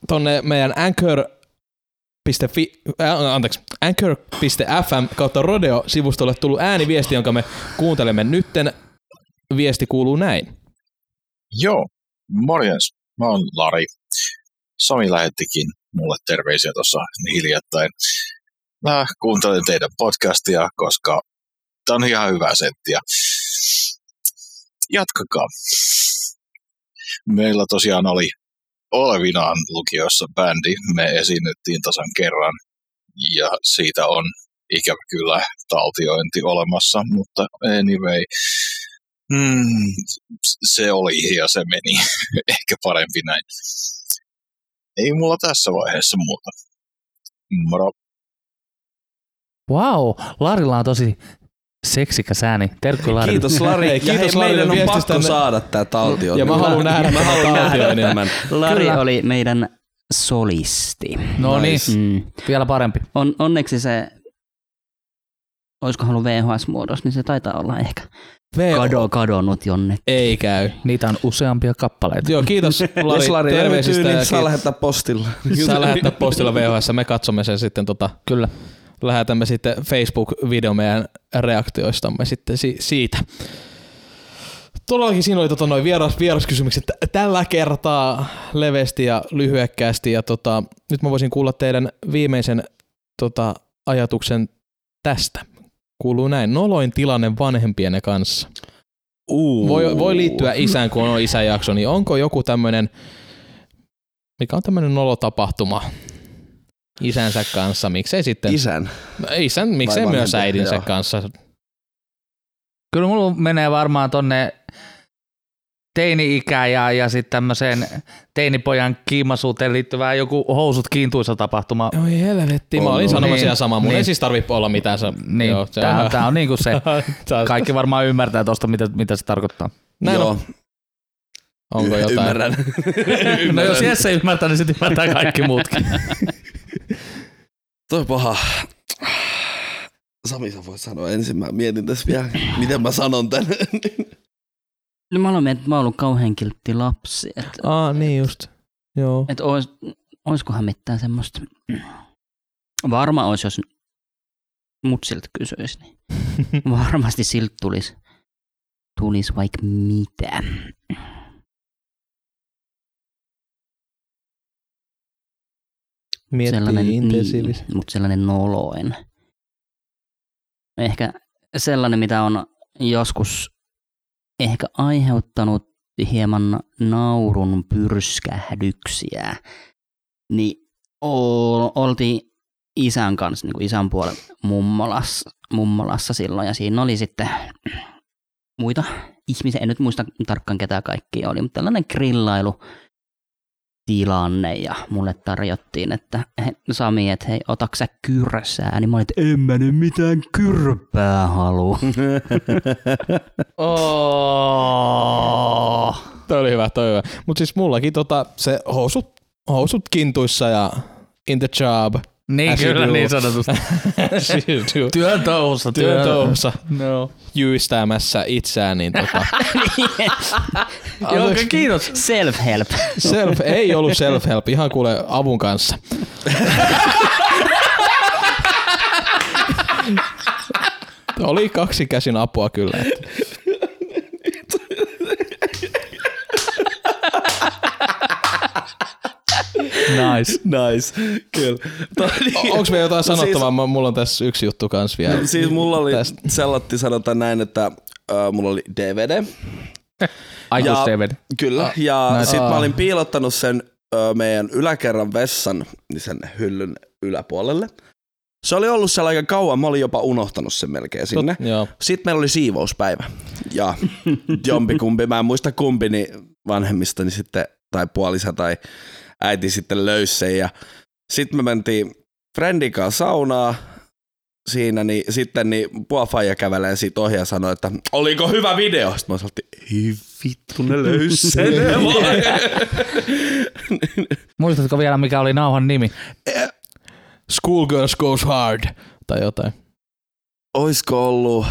[SPEAKER 3] tonne meidän Anchor Fi, äh, anteeksi, anchor.fm kautta rodeo-sivustolle tullut ääniviesti, jonka me kuuntelemme nytten. Viesti kuuluu näin.
[SPEAKER 5] Joo, morjens. Mä oon Lari. Sami lähettikin mulle terveisiä tuossa hiljattain. Mä kuuntelen teidän podcastia, koska tää on ihan hyvä settiä. Jatkakaa. Meillä tosiaan oli Olevinaan lukiossa bändi. Me esiinnyttiin tasan kerran ja siitä on ikävä kyllä taltiointi olemassa, mutta anyway, Hmm, se oli ja se meni. Ehkä parempi näin. Ei mulla tässä vaiheessa muuta. Moro.
[SPEAKER 1] Wow, Larilla on tosi seksikäs ääni. Terkku Lari.
[SPEAKER 2] Kiitos Lari.
[SPEAKER 3] Hei,
[SPEAKER 2] ja
[SPEAKER 3] kiitos
[SPEAKER 2] hei,
[SPEAKER 3] Larille
[SPEAKER 2] meidän on pakko saada tää taltio.
[SPEAKER 3] Ja mä haluan nähdä
[SPEAKER 2] mä haluan nähdä tämän.
[SPEAKER 4] Lari
[SPEAKER 1] Kyllä.
[SPEAKER 4] oli meidän solisti.
[SPEAKER 1] No niin,
[SPEAKER 2] Nice.
[SPEAKER 4] Mm.
[SPEAKER 1] vielä parempi.
[SPEAKER 4] On, onneksi se, olisiko ollut VHS-muodossa, niin se taitaa olla ehkä
[SPEAKER 3] V-
[SPEAKER 4] kado, kadonnut jonnekin.
[SPEAKER 3] Ei käy.
[SPEAKER 1] Niitä on useampia kappaleita.
[SPEAKER 3] Joo, kiitos Lari,
[SPEAKER 2] Jos Lari
[SPEAKER 3] terveisistä.
[SPEAKER 2] niin saa lähettää postilla.
[SPEAKER 3] Saa lähettää postilla VHS, me katsomme sen sitten tota,
[SPEAKER 1] Kyllä.
[SPEAKER 3] lähetämme sitten Facebook-video meidän reaktioistamme sitten si- siitä. Todellakin siinä oli tota noin vieras, vieraskysymykset tällä kertaa leveästi ja lyhyekkäästi. Ja tota, nyt mä voisin kuulla teidän viimeisen tota, ajatuksen tästä. Kuuluu näin. Noloin tilanne vanhempienne kanssa.
[SPEAKER 2] Uh.
[SPEAKER 3] Voi, voi liittyä isään, kun on isäjakso, niin onko joku tämmöinen, mikä on tämmöinen nolotapahtuma isänsä kanssa, miksei sitten
[SPEAKER 2] Isän.
[SPEAKER 3] Isän, miksei
[SPEAKER 2] Vai
[SPEAKER 3] myös äidinsä
[SPEAKER 2] joo.
[SPEAKER 3] kanssa.
[SPEAKER 1] Kyllä mulla menee varmaan tonne teini-ikää ja, ja sitten tämmöiseen teinipojan kiimasuuteen liittyvää joku housut kiintuisa tapahtuma.
[SPEAKER 3] Oi helvetti, mä olin
[SPEAKER 1] Niin.
[SPEAKER 3] sanomassa ihan samaa. Mun
[SPEAKER 1] Niin.
[SPEAKER 3] ei siis tarvitse olla mitään. Se,
[SPEAKER 1] Niin,
[SPEAKER 3] joo, se
[SPEAKER 1] tää,
[SPEAKER 3] on,
[SPEAKER 1] tää on niinku se, kaikki varmaan ymmärtää tuosta, mitä, mitä se tarkoittaa.
[SPEAKER 3] Näin
[SPEAKER 2] Joo,
[SPEAKER 3] on. Onko jotain?
[SPEAKER 2] ymmärrän.
[SPEAKER 1] No jos Jesse ymmärtää, niin sitten ymmärtää kaikki muutkin.
[SPEAKER 2] Toi paha. Sami, sä voit sanoa ensin. Mä mietin tässä vielä, miten mä sanon tän.
[SPEAKER 4] No mä olen että mä ollut kauhean kiltti lapsi. Että
[SPEAKER 3] Aa, niin just. Joo.
[SPEAKER 4] et ois, oiskohan mitään semmoista. Varma olisi, jos mut siltä kysyisi. Niin varmasti siltä tulisi tulis vaikka mitä.
[SPEAKER 3] Miettii intensiivisesti.
[SPEAKER 4] niin, mutta sellainen noloin. Ehkä sellainen, mitä on joskus ehkä aiheuttanut hieman naurun pyrskähdyksiä, niin oltiin isän kanssa, niin kuin isän puolen mummolassa, mummolassa silloin, ja siinä oli sitten muita ihmisiä, en nyt muista tarkkaan ketä kaikki oli, mutta tällainen grillailu tilanne ja mulle tarjottiin, että he, Sami, että hei, otaks sä kyrsää? Niin mä olin, että en mä nyt mitään kyrpää halua.
[SPEAKER 1] Oh.
[SPEAKER 3] Toi oli hyvä, toi oli hyvä. Mut siis mullakin tota, se housut, housut kintuissa ja in the job.
[SPEAKER 1] Niin
[SPEAKER 3] As
[SPEAKER 1] kyllä, niin sanotusti. Työn touhussa,
[SPEAKER 3] Työn touhussa
[SPEAKER 1] No.
[SPEAKER 3] jyystäämässä itseään, niin tota,
[SPEAKER 1] Joo, okay, kiitos.
[SPEAKER 4] Self-help.
[SPEAKER 3] self, ei ollut self-help, ihan kuule avun kanssa. Oli kaksi käsin apua kyllä. että
[SPEAKER 1] Nice.
[SPEAKER 2] nice, kyllä. Toi,
[SPEAKER 3] O- Onks vielä jotain
[SPEAKER 2] No siis-
[SPEAKER 3] sanottavaa? Mä- Mulla on tässä yksi juttu kans vielä.
[SPEAKER 2] Siis mulla oli,
[SPEAKER 3] Tästä.
[SPEAKER 2] sellatti sanotaan näin, että äh, mulla oli DVD.
[SPEAKER 1] Aikuis
[SPEAKER 2] Ja-
[SPEAKER 1] DVD.
[SPEAKER 2] Kyllä, ja
[SPEAKER 1] Nice.
[SPEAKER 2] sit mä
[SPEAKER 1] Ah.
[SPEAKER 2] olin piilottanut sen ö, meidän yläkerran vessan, niin sen hyllyn yläpuolelle. Se oli ollut siellä aika kauan, mä olin jopa unohtanut sen melkein sinne.
[SPEAKER 3] Tot, joo.
[SPEAKER 2] Sitten meillä oli siivouspäivä. Ja jompikumpi, mä en muista kumpi, niin vanhemmistani sitten, tai puolisa tai äiti sitten löysi sen. Ja sitten me mentiin friendin kanssa saunaa siinä, niin sitten niin puofaija kävelee siitä ohi ja sanoi, että oliko hyvä video? Sitten mä sanoin, että ei vittu, ne löysi sen.
[SPEAKER 1] Muistatko vielä, mikä oli nauhan nimi?
[SPEAKER 3] Schoolgirls goes hard. Tai jotain.
[SPEAKER 2] Oisko ollut...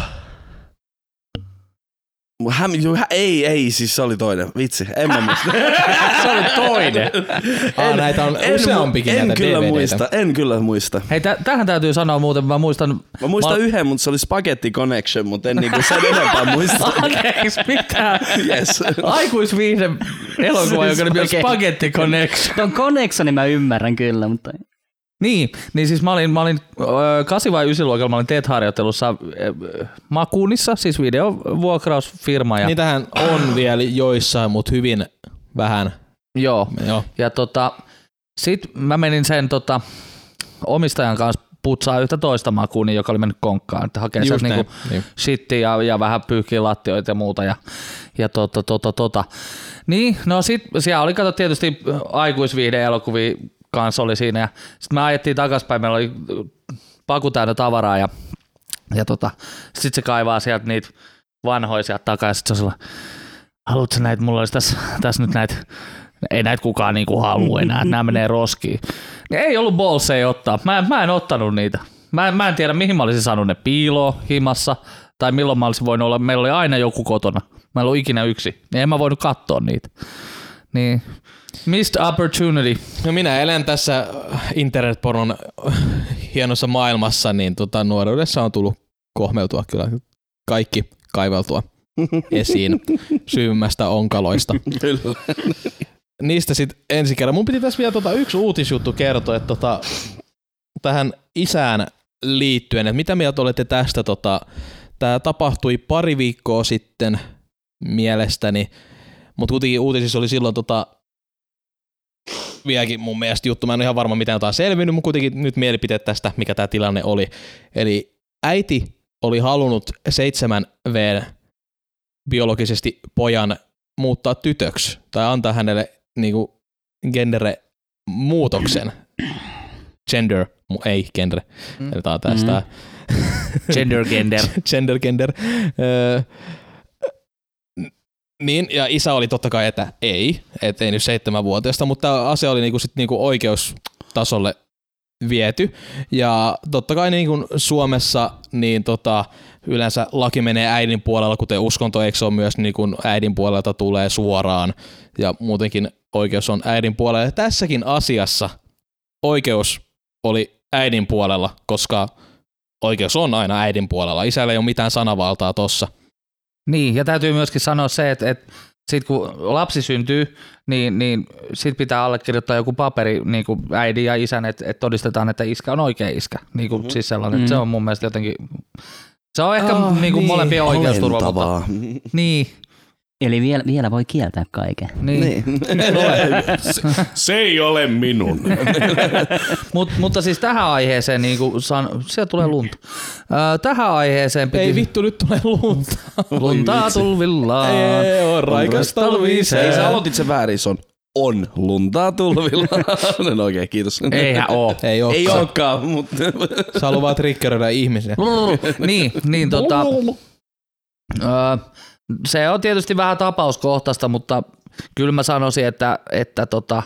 [SPEAKER 2] Häm, ei, ei, siis se oli toinen. Vitsi, en mä muista.
[SPEAKER 1] Se oli toinen.
[SPEAKER 3] Ah, näitä on
[SPEAKER 2] en,
[SPEAKER 3] useampikin
[SPEAKER 2] en
[SPEAKER 3] näitä
[SPEAKER 2] kyllä
[SPEAKER 3] DVDtä.
[SPEAKER 2] muista, en kyllä muista.
[SPEAKER 1] Hei, tä- tähän täytyy sanoa muuten, mä muistan...
[SPEAKER 2] Mä muistan
[SPEAKER 1] Mä-
[SPEAKER 2] yhden, mutta se oli Spaghetti Connection, mutta en niinku sen enempää muista.
[SPEAKER 1] Okei, mitä?
[SPEAKER 2] yes.
[SPEAKER 1] Aikuisviihde elokuva, joka nimi on
[SPEAKER 4] Spaghetti.
[SPEAKER 1] Connection.
[SPEAKER 4] Tuon Connexonin mä ymmärrän kyllä, mutta
[SPEAKER 1] Niin, niin siis mä olin, mä olin ö, 8 vai 9 luokalla, mä olin TET-harjoittelussa ö, Makuunissa, siis videovuokrausfirma. Ja,
[SPEAKER 3] Niitähän on vielä joissain, mutta hyvin vähän.
[SPEAKER 1] Joo,
[SPEAKER 3] Joo.
[SPEAKER 1] ja tota, sit mä menin sen tota, omistajan kanssa putsaa yhtä toista makuuni, joka oli mennyt konkkaan, että hakee sieltä niinku
[SPEAKER 3] Niin.
[SPEAKER 1] shitti ja, ja vähän pyyhkiä lattioita ja muuta. Ja, ja tota, tota, tota. Niin, no sit siellä oli kato tietysti aikuisviihde elokuvia kanssa oli siinä sitten me ajettiin takaspäin, meillä oli paku täynnä tavaraa ja, ja tota, sitten se kaivaa sieltä niitä vanhoja sieltä takaa sitten se on haluatko näitä, mulla olisi tässä, tässä nyt näitä, ei näitä kukaan niinku halua enää, nämä menee roskiin. Niin ei ollut bolseja ottaa, mä, mä en ottanut niitä. Mä, mä en tiedä mihin mä olisin saanut ne piiloon himassa, tai milloin mä olisin voinut olla, meillä oli aina joku kotona. Mä en ollut ikinä yksi, niin en mä voinut katsoa niitä. Niin, missed opportunity.
[SPEAKER 3] No minä elän tässä internetpornon hienossa maailmassa, niin tota, nuoruudessa on tullut kohmeltua kyllä kaikki kaiveltua esiin syvimmästä onkaloista.
[SPEAKER 2] Kyllä.
[SPEAKER 3] Niistä sitten ensi kerran. Mun piti tässä vielä tota yksi uutisjuttu kertoa, että tota, tähän isään liittyen, että mitä mieltä olette tästä? Tota, Tämä tapahtui pari viikkoa sitten mielestäni, mutta kuitenkin uutisissa oli silloin tota, vieläkin mun mielestä juttu. Mä en ole ihan varma, mitä jotain selvinnyt, mutta kuitenkin nyt mielipiteet tästä, mikä tämä tilanne oli. Eli äiti oli halunnut 7V biologisesti pojan muuttaa tytöksi tai antaa hänelle niinku gender muutoksen. Gender, mu- ei gender.
[SPEAKER 1] Mm.
[SPEAKER 3] Eli tää on tästä
[SPEAKER 1] Gender gender.
[SPEAKER 3] gender gender. Öö, niin, ja isä oli totta kai, että ei, että ei nyt seitsemänvuotiaasta, mutta asia oli niinku sit niinku oikeustasolle viety. Ja totta kai niinku Suomessa niin tota, yleensä laki menee äidin puolella, kuten uskonto, eikö se ole myös niinku äidin puolelta tulee suoraan. Ja muutenkin oikeus on äidin puolella. Ja tässäkin asiassa oikeus oli äidin puolella, koska oikeus on aina äidin puolella. Isällä ei ole mitään sanavaltaa tossa.
[SPEAKER 1] Niin, ja täytyy myöskin sanoa se, että, että sit kun lapsi syntyy, niin, niin sit pitää allekirjoittaa joku paperi niin kuin äidin ja isän, että, että todistetaan, että iskä on oikea iskä. Niin kuin, mm-hmm. siis sellainen, mm. Se on mun mielestä jotenkin... Se on ehkä oh, niin kuin molempien oikeusturva. Mutta, niin,
[SPEAKER 4] Eli vielä, vielä voi kieltää kaiken.
[SPEAKER 1] niin.
[SPEAKER 2] Niin.
[SPEAKER 6] Se ei ole minun.
[SPEAKER 1] Mut, mutta siis tähän aiheeseen, niin kuin san, siellä tulee lunta. Tähän aiheeseen piti...
[SPEAKER 3] Ei vittu, nyt tulee lunta.
[SPEAKER 1] Luntaa tulvillaan.
[SPEAKER 3] Ei oo raikas talvi se.
[SPEAKER 2] Ei sä aloitit sen väärin, se on on luntaa tulvilla. no oikein, kiitos.
[SPEAKER 1] Eihän oo.
[SPEAKER 3] Ei oo.
[SPEAKER 2] Ei olekaan, mutta
[SPEAKER 3] Sä haluat vaan triggeröidä ihmisiä.
[SPEAKER 1] niin, niin tota, öö, se on tietysti vähän tapauskohtaista, mutta kyllä mä sanoisin, että, että tota,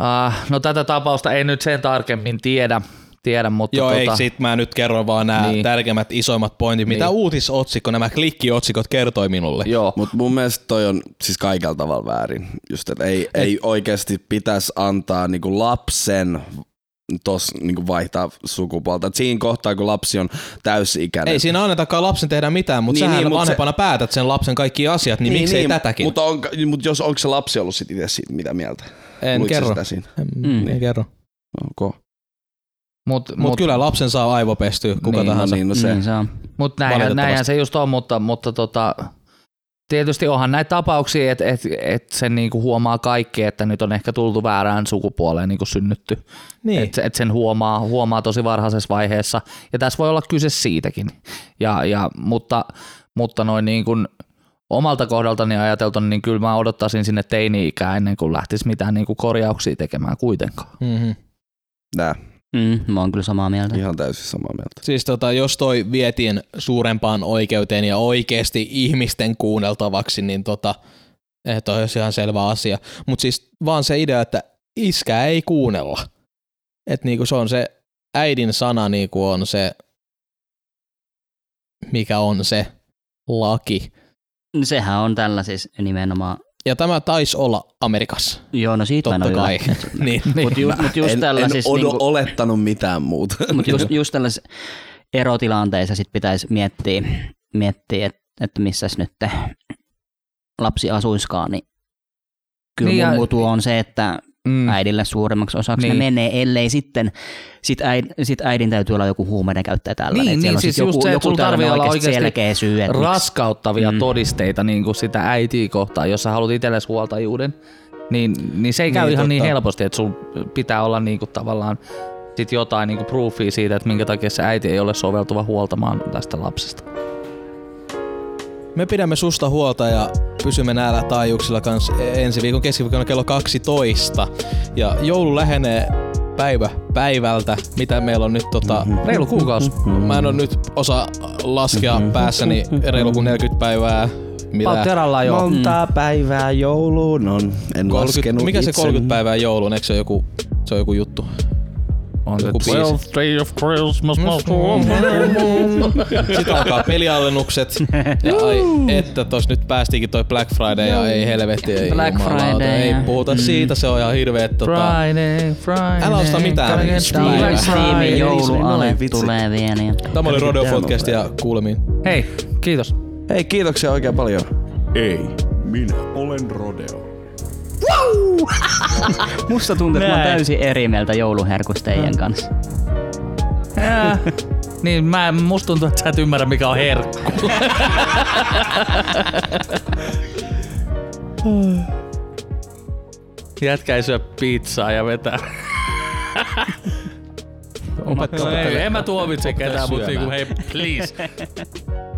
[SPEAKER 1] äh, no tätä tapausta ei nyt sen tarkemmin tiedä, tiedä mutta
[SPEAKER 3] Joo,
[SPEAKER 1] tota,
[SPEAKER 3] ei sit mä nyt kerron vaan nämä
[SPEAKER 1] Niin.
[SPEAKER 3] tärkeimmät, isoimmat pointit, mitä
[SPEAKER 1] Niin.
[SPEAKER 3] uutisotsikko, nämä klikkiotsikot kertoi minulle.
[SPEAKER 1] Joo,
[SPEAKER 2] Mut mun mielestä toi on siis kaikella tavalla väärin. Just, että ei, ei oikeasti pitäisi antaa niinku lapsen tos niinku vaihtaa sukupuolta. Et siinä kohtaa, kun lapsi on täysi-ikäinen.
[SPEAKER 3] Ei siinä annetakaan lapsen tehdä mitään, mutta
[SPEAKER 2] Niin,
[SPEAKER 3] niin, sähän
[SPEAKER 2] niin,
[SPEAKER 3] niin,
[SPEAKER 2] mut
[SPEAKER 3] vanhempana se... päätät sen lapsen kaikki asiat, niin, niin miksei niin, tätäkin?
[SPEAKER 2] Mutta, on, mut jos onko se lapsi ollut sit itse siitä mitä mieltä?
[SPEAKER 3] en
[SPEAKER 2] Luitko
[SPEAKER 3] kerro.
[SPEAKER 2] Sitä siinä?
[SPEAKER 3] Mm,
[SPEAKER 4] Mm.
[SPEAKER 3] En kerro.
[SPEAKER 2] Okay.
[SPEAKER 1] mutta
[SPEAKER 3] Mutta mut kyllä lapsen saa aivopestyä kuka
[SPEAKER 1] Niin, no
[SPEAKER 3] tahansa.
[SPEAKER 2] niin, no se.
[SPEAKER 4] Niin se on.
[SPEAKER 1] Mut näinhän, näinhän se just on, mutta, mutta tota, tietysti onhan näitä tapauksia, että et, et sen niinku huomaa kaikki, että nyt on ehkä tultu väärään sukupuoleen niinku synnytty.
[SPEAKER 3] Niin.
[SPEAKER 1] Että et sen huomaa, huomaa tosi varhaisessa vaiheessa. Ja tässä voi olla kyse siitäkin. Ja, ja, mutta, mutta noin niin kuin omalta kohdaltani ajateltuna, niin kyllä mä odottaisin sinne teini-ikää ennen kuin lähtisi mitään niin kuin korjauksia tekemään kuitenkaan.
[SPEAKER 3] Mm-hmm.
[SPEAKER 2] Nää,
[SPEAKER 4] Mm, mä oon kyllä samaa mieltä.
[SPEAKER 2] ihan täysin samaa mieltä.
[SPEAKER 3] Siis tota, jos toi vietiin suurempaan oikeuteen ja oikeasti ihmisten kuunneltavaksi, niin tota, eh, toi olisi ihan selvä asia. Mutta siis vaan se idea, että iskää ei kuunnella. Että niinku se on se äidin sana niinku on se, mikä on se laki.
[SPEAKER 4] Sehän on tällä siis nimenomaan.
[SPEAKER 3] Ja tämä taisi olla Amerikassa,
[SPEAKER 4] Joo, no siitä mä en
[SPEAKER 3] totta kai. niin.
[SPEAKER 4] Mutta ju, mut just
[SPEAKER 2] en,
[SPEAKER 4] tällä
[SPEAKER 2] en
[SPEAKER 4] siis niinku,
[SPEAKER 2] olettanut mitään muuta.
[SPEAKER 4] mut just, just tällaisessa erotilanteissa sit pitäisi miettiä, miettiä että et missäs nyt te lapsi asuiskaan, niin kyllä
[SPEAKER 1] Niin
[SPEAKER 4] niin
[SPEAKER 1] ja-
[SPEAKER 4] mun mutu on se, että
[SPEAKER 1] Mm.
[SPEAKER 4] äidille suuremmaksi osaksi
[SPEAKER 1] Niin.
[SPEAKER 4] ne menee, ellei sitten sit, äid, sit äidin täytyy olla joku huumeiden käyttäjä tällainen.
[SPEAKER 1] Niin,
[SPEAKER 4] että siellä
[SPEAKER 1] niin,
[SPEAKER 4] on sit
[SPEAKER 1] siis
[SPEAKER 4] joku,
[SPEAKER 1] se, että
[SPEAKER 4] joku
[SPEAKER 1] tarvii
[SPEAKER 4] tällainen
[SPEAKER 1] olla
[SPEAKER 4] oikeasti selkeä syy, että
[SPEAKER 1] raskauttavia
[SPEAKER 4] Mm.
[SPEAKER 1] todisteita niin kuin sitä äitiä kohtaan, jos sä haluat itsellesi huoltajuuden, niin, niin se ei käy
[SPEAKER 3] Niin,
[SPEAKER 1] ihan niin
[SPEAKER 3] totta.
[SPEAKER 1] helposti, että sun pitää olla niin kuin tavallaan sit jotain niin kuin proofia siitä, että minkä takia se äiti ei ole soveltuva huoltamaan tästä lapsesta.
[SPEAKER 3] Me pidämme susta huolta ja pysymme näillä taajuuksilla kanssa ensi viikon keskiviikkona kello 12. Ja joulu lähenee päivä päivältä, mitä meillä on nyt tota...
[SPEAKER 1] Reilu kuukausi.
[SPEAKER 3] Mä en ole nyt osaa laskea päässäni reilu kuin 40 päivää. Mitä?
[SPEAKER 1] Jo.
[SPEAKER 2] Monta päivää jouluun on. En
[SPEAKER 3] 30,
[SPEAKER 2] laskenut
[SPEAKER 3] mikä se
[SPEAKER 2] itse.
[SPEAKER 3] 30 päivää jouluun? Eikö se ole joku, se on joku juttu?
[SPEAKER 1] On se
[SPEAKER 3] Joku biisi.
[SPEAKER 1] 12 day of Christmas must.
[SPEAKER 3] Sitten alkaa pelialennukset. Ja ai, että tos nyt päästiinkin toi Black Friday ja ei helvetti. Ei,
[SPEAKER 4] Black
[SPEAKER 3] jumalauta,
[SPEAKER 4] Friday
[SPEAKER 3] Ei
[SPEAKER 4] ja-
[SPEAKER 3] puhuta siitä, se on ihan hirveet tota,
[SPEAKER 1] Friday, Friday.
[SPEAKER 3] Älä osta mitään.
[SPEAKER 1] Black Friday.
[SPEAKER 4] jouluale
[SPEAKER 2] vitsi.
[SPEAKER 4] tulee vielä. Ja...
[SPEAKER 3] Tämä oli Rodeo Podcast ja kuulemiin.
[SPEAKER 1] Hei, kiitos.
[SPEAKER 2] Hei, kiitoksia oikein paljon.
[SPEAKER 6] Ei, minä olen Rodeo.
[SPEAKER 4] Musta tuntuu, että mä oon täysin eri mieltä jouluherkusta teidän kanssa.
[SPEAKER 1] Ää, niin mä, musta tuntuu, että sä et ymmärrä mikä on herkku. Jätkä ei syö pizzaa ja vetää.
[SPEAKER 3] Opettaa
[SPEAKER 1] No ei, en mä tuomitse ketään, mutta niinku hei, please.